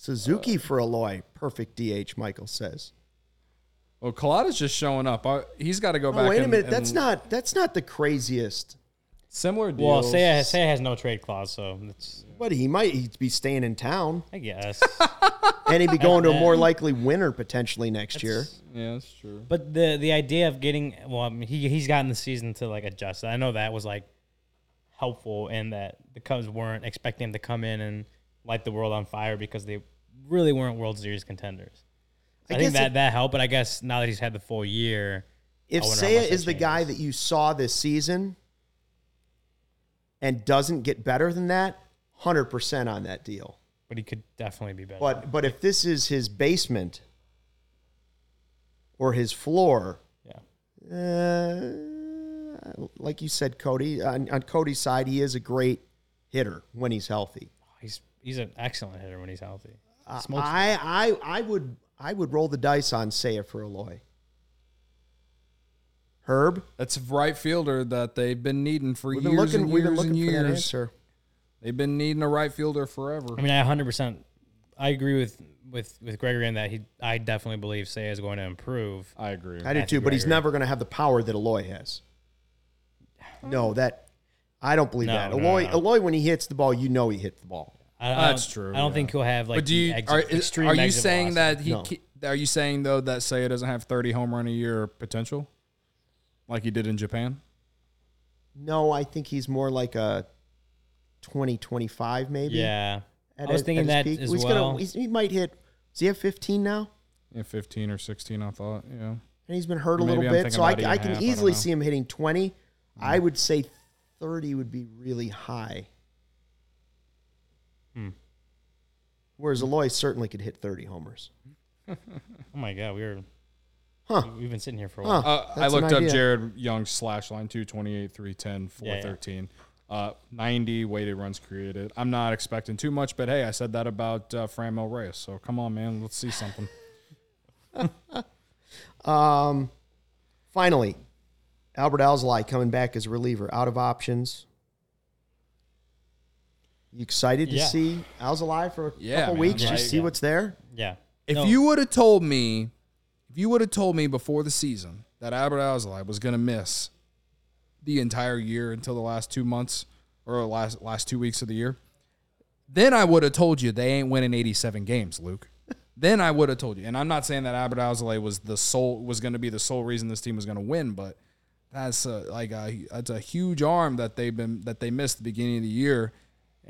Suzuki uh, for Eloy. Perfect DH, Michael says. Well, Colada's just showing up. I, he's got to go Oh, back. wait a and- minute. and That's not that's not the craziest. similar well, deals. Seiya, Seiya has no trade clause, so it's. But he might he'd be staying in town. I guess. *laughs* And he'd be going to a more likely winner potentially next year. Yeah, that's true. But the the idea of getting well, I mean, he he's gotten the season to like adjust. I know that was like helpful in that the Cubs weren't expecting him to come in and light the world on fire because they really weren't World Series contenders. I I, think that it- that helped. But I guess now that he's had the full year, If Seiya is the guy that you saw this season and doesn't get better than that, 100% on that deal. but he could definitely be better. But but if this is his basement or his floor, yeah, uh, like you said, Cody, on, on Cody's side, he is a great hitter when he's healthy. he's he's an excellent hitter when he's healthy. Uh, I, I I would I would roll the dice on Seiya for Eloy. Herb, That's a right fielder that they've been needing for we've years been looking and we've years been looking and for that years. answer. They've been needing a right fielder forever. I mean, I 100. percent I agree with with with Gregory in that he. I definitely believe Say is going to improve. I agree. I do Matthew too, but he's never going to have the power that Eloy has. No, that I don't believe No, that. no, Eloy, no. Eloy, when he hits the ball, you know he hit the ball. I, I That's don't- true, I don't yeah. think he'll have like. but do you the ex- are, is- extreme are you exit saying velocity. that he? No. ki- Are you saying though that Seiya doesn't have 30 home run a year potential, like he did in Japan? No, I think he's more like a twenty twenty five maybe. Yeah, at I was his- thinking that peak. as he's well. Gonna, he's, he might hit. Does he have 15 now? Yeah, 15 or 16. I thought. Yeah. And he's been hurt a little I'm bit. So I, I can half, easily know. see him hitting 20. I mm. would say 30 would be really high. Hmm. Whereas Eloy certainly could hit 30 homers. *laughs* Oh my god, we were. Huh. We've been sitting here for a Huh. while. Uh, I looked up. Jared Young's slash line 228, 310, Yeah, yeah. 413. Uh, 90 weighted runs created. I'm not expecting too much, but hey, I said that about uh, Franmil Reyes. So come on, man. Let's see something. *laughs* *laughs* Um, finally, Adbert Alzolay coming back as a reliever, out of options. You excited to Yeah. see Alzolay for a Yeah, couple man. weeks? Right. Just see Yeah. what's there. yeah. If No, you would have told me, if you would have told me before the season that Adbert Alzolay was going to miss the entire year until the last two months or last last two weeks of the year, then I would have told you they ain't winning 87 games, Luke. *laughs* then I would have told you. And I'm not saying that Adbert Alzolay was the sole was going to be the sole reason this team was going to win, but that's a, like a that's a huge arm that they've been that they missed the beginning of the year,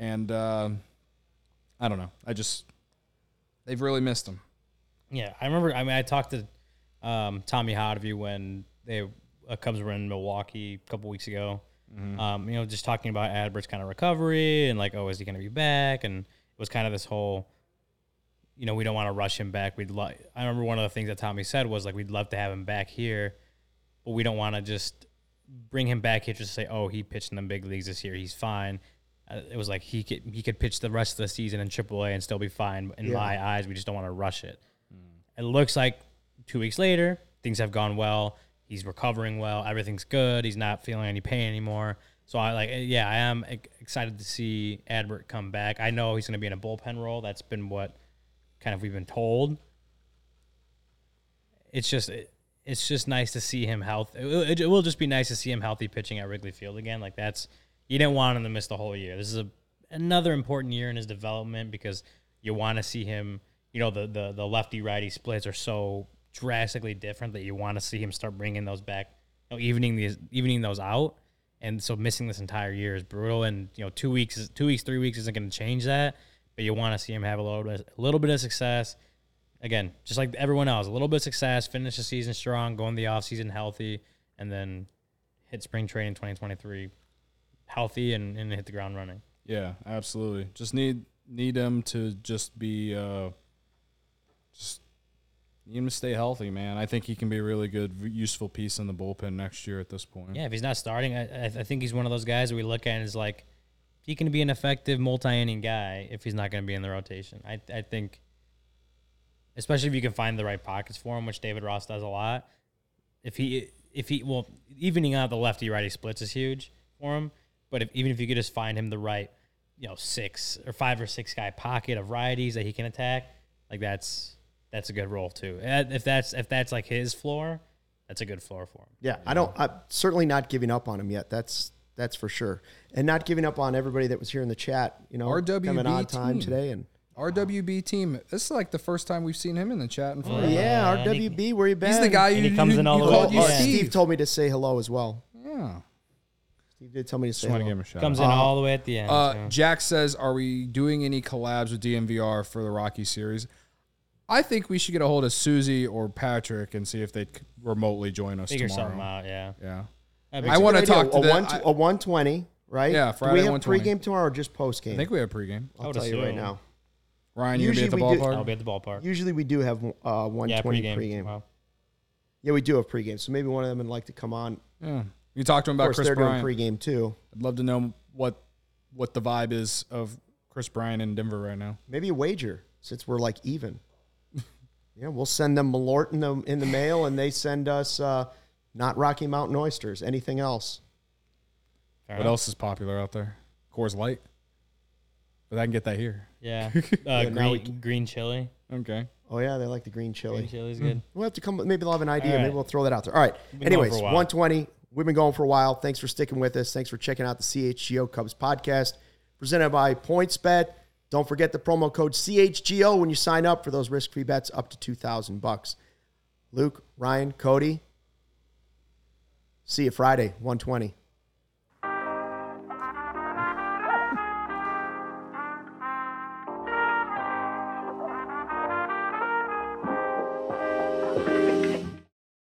and uh, I don't know. I just they've really missed him. Yeah, I remember. I mean, I talked to um, Tommy Hottovy when they uh, Cubs were in Milwaukee a couple weeks ago. Um, you know, just talking about Adbert's kind of recovery and like, oh, is he going to be back? And it was kind of this whole, you know, we don't want to rush him back. We'd like. I remember one of the things that Tommy said was like, we'd love to have him back here, but we don't want to just bring him back here just to say, oh, he pitched in the big leagues this year, he's fine. Uh, it was like he could he could pitch the rest of the season in AAA and still be fine. In Yeah. my eyes, we just don't want to rush it. It looks like two weeks later, things have gone well. He's recovering well. Everything's good. He's not feeling any pain anymore. So I like, yeah, I am e- excited to see Adbert come back. I know he's going to be in a bullpen role. That's been what kind of we've been told. It's just, it, it's just nice to see him healthy. It, will- it will just be nice to see him healthy pitching at Wrigley Field again. Like that's, you didn't want him to miss the whole year. This is a another important year in his development because you want to see him. You know, the the the lefty righty splits are so drastically different that you want to see him start bringing those back, you know, evening these evening those out. And so missing this entire year is brutal. And you know, two weeks, is- two weeks, three weeks isn't going to change that. But you want to see him have a little bit, a little bit of success. Again, just like everyone else, a little bit of success, finish the season strong, go in the offseason healthy, and then hit spring training 2023 healthy and, and hit the ground running. Yeah, absolutely. Just need need him to just be uh just need him to stay healthy, man. I think he can be a really good, useful piece in the bullpen next year at this point. Yeah, if he's not starting, I, I I think he's one of those guys we look at and is like, he can be an effective multi-inning guy if he's not going to be in the rotation. I I think, especially if you can find the right pockets for him, which David Ross does a lot. If he if he well evening out the lefty righty splits is huge for him, but if even if you could just find him the right, you know, six or five or six guy pocket of righties that he can attack, like that's that's a good role too. And If that's if that's like his floor, that's a good floor for him. Yeah, I don't. I'm certainly not giving up on him yet. That's that's for sure, and not giving up on everybody that was here in the chat. You know, RWB coming on time team. today, and RWB team. This is like the first time we've seen him in the chat in oh, forever. yeah, and he- RWB, where you been? He's the guy And you, he comes you- in all you the way called at you the Oh, end. Steve. Steve told me to say hello as well. Yeah. Steve did tell me to say Just want to hello. give him a shout. Comes out. in Uh, all the way at the end. Uh, so. Jack says, "Are we doing any collabs with DNVR for the Rocky series?" I think we should get a hold of Susie or Patrick and see if they'd remotely join us Figure tomorrow. something out, yeah. Yeah, That'd be I It's wanna good idea. talk to a the- one I- a one twenty, right? Yeah, Do we have 120. pregame tomorrow or just postgame? I think we have a pregame. I I'll would tell you right assume. now. Ryan, you gonna be at the Usually we do- ballpark? I'll be at the ballpark. Usually we do have uh, one yeah, twenty pregame. pregame. tomorrow. Yeah, we do have pregame, so maybe one of them would like to come on. yeah. You talked to him about course, Chris they're Bryant. doing pregame too. I'd love to know what what the vibe is of Kris Bryant in Denver right now. Maybe a wager since we're like even. *laughs* yeah, we'll send them Malort in the in the mail, and they send us uh, not Rocky Mountain oysters. Anything else? Fair What enough. else is popular out there? Coors Light, but I can get that here. Yeah. *laughs* Uh, now green, can- green chili. Okay. Oh yeah, they like the green chili. Green chili's good. We'll have to come. Maybe they'll have an idea. All right. Maybe we'll throw that out there. All right. Anyways, for a while. 120. We've been going for a while. Thanks for sticking with us. Thanks for checking out the CHGO Cubs podcast presented by PointsBet. Don't forget the promo code CHGO when you sign up for those risk-free bets up to two thousand bucks. Luke, Ryan, Cody. See you Friday, 120.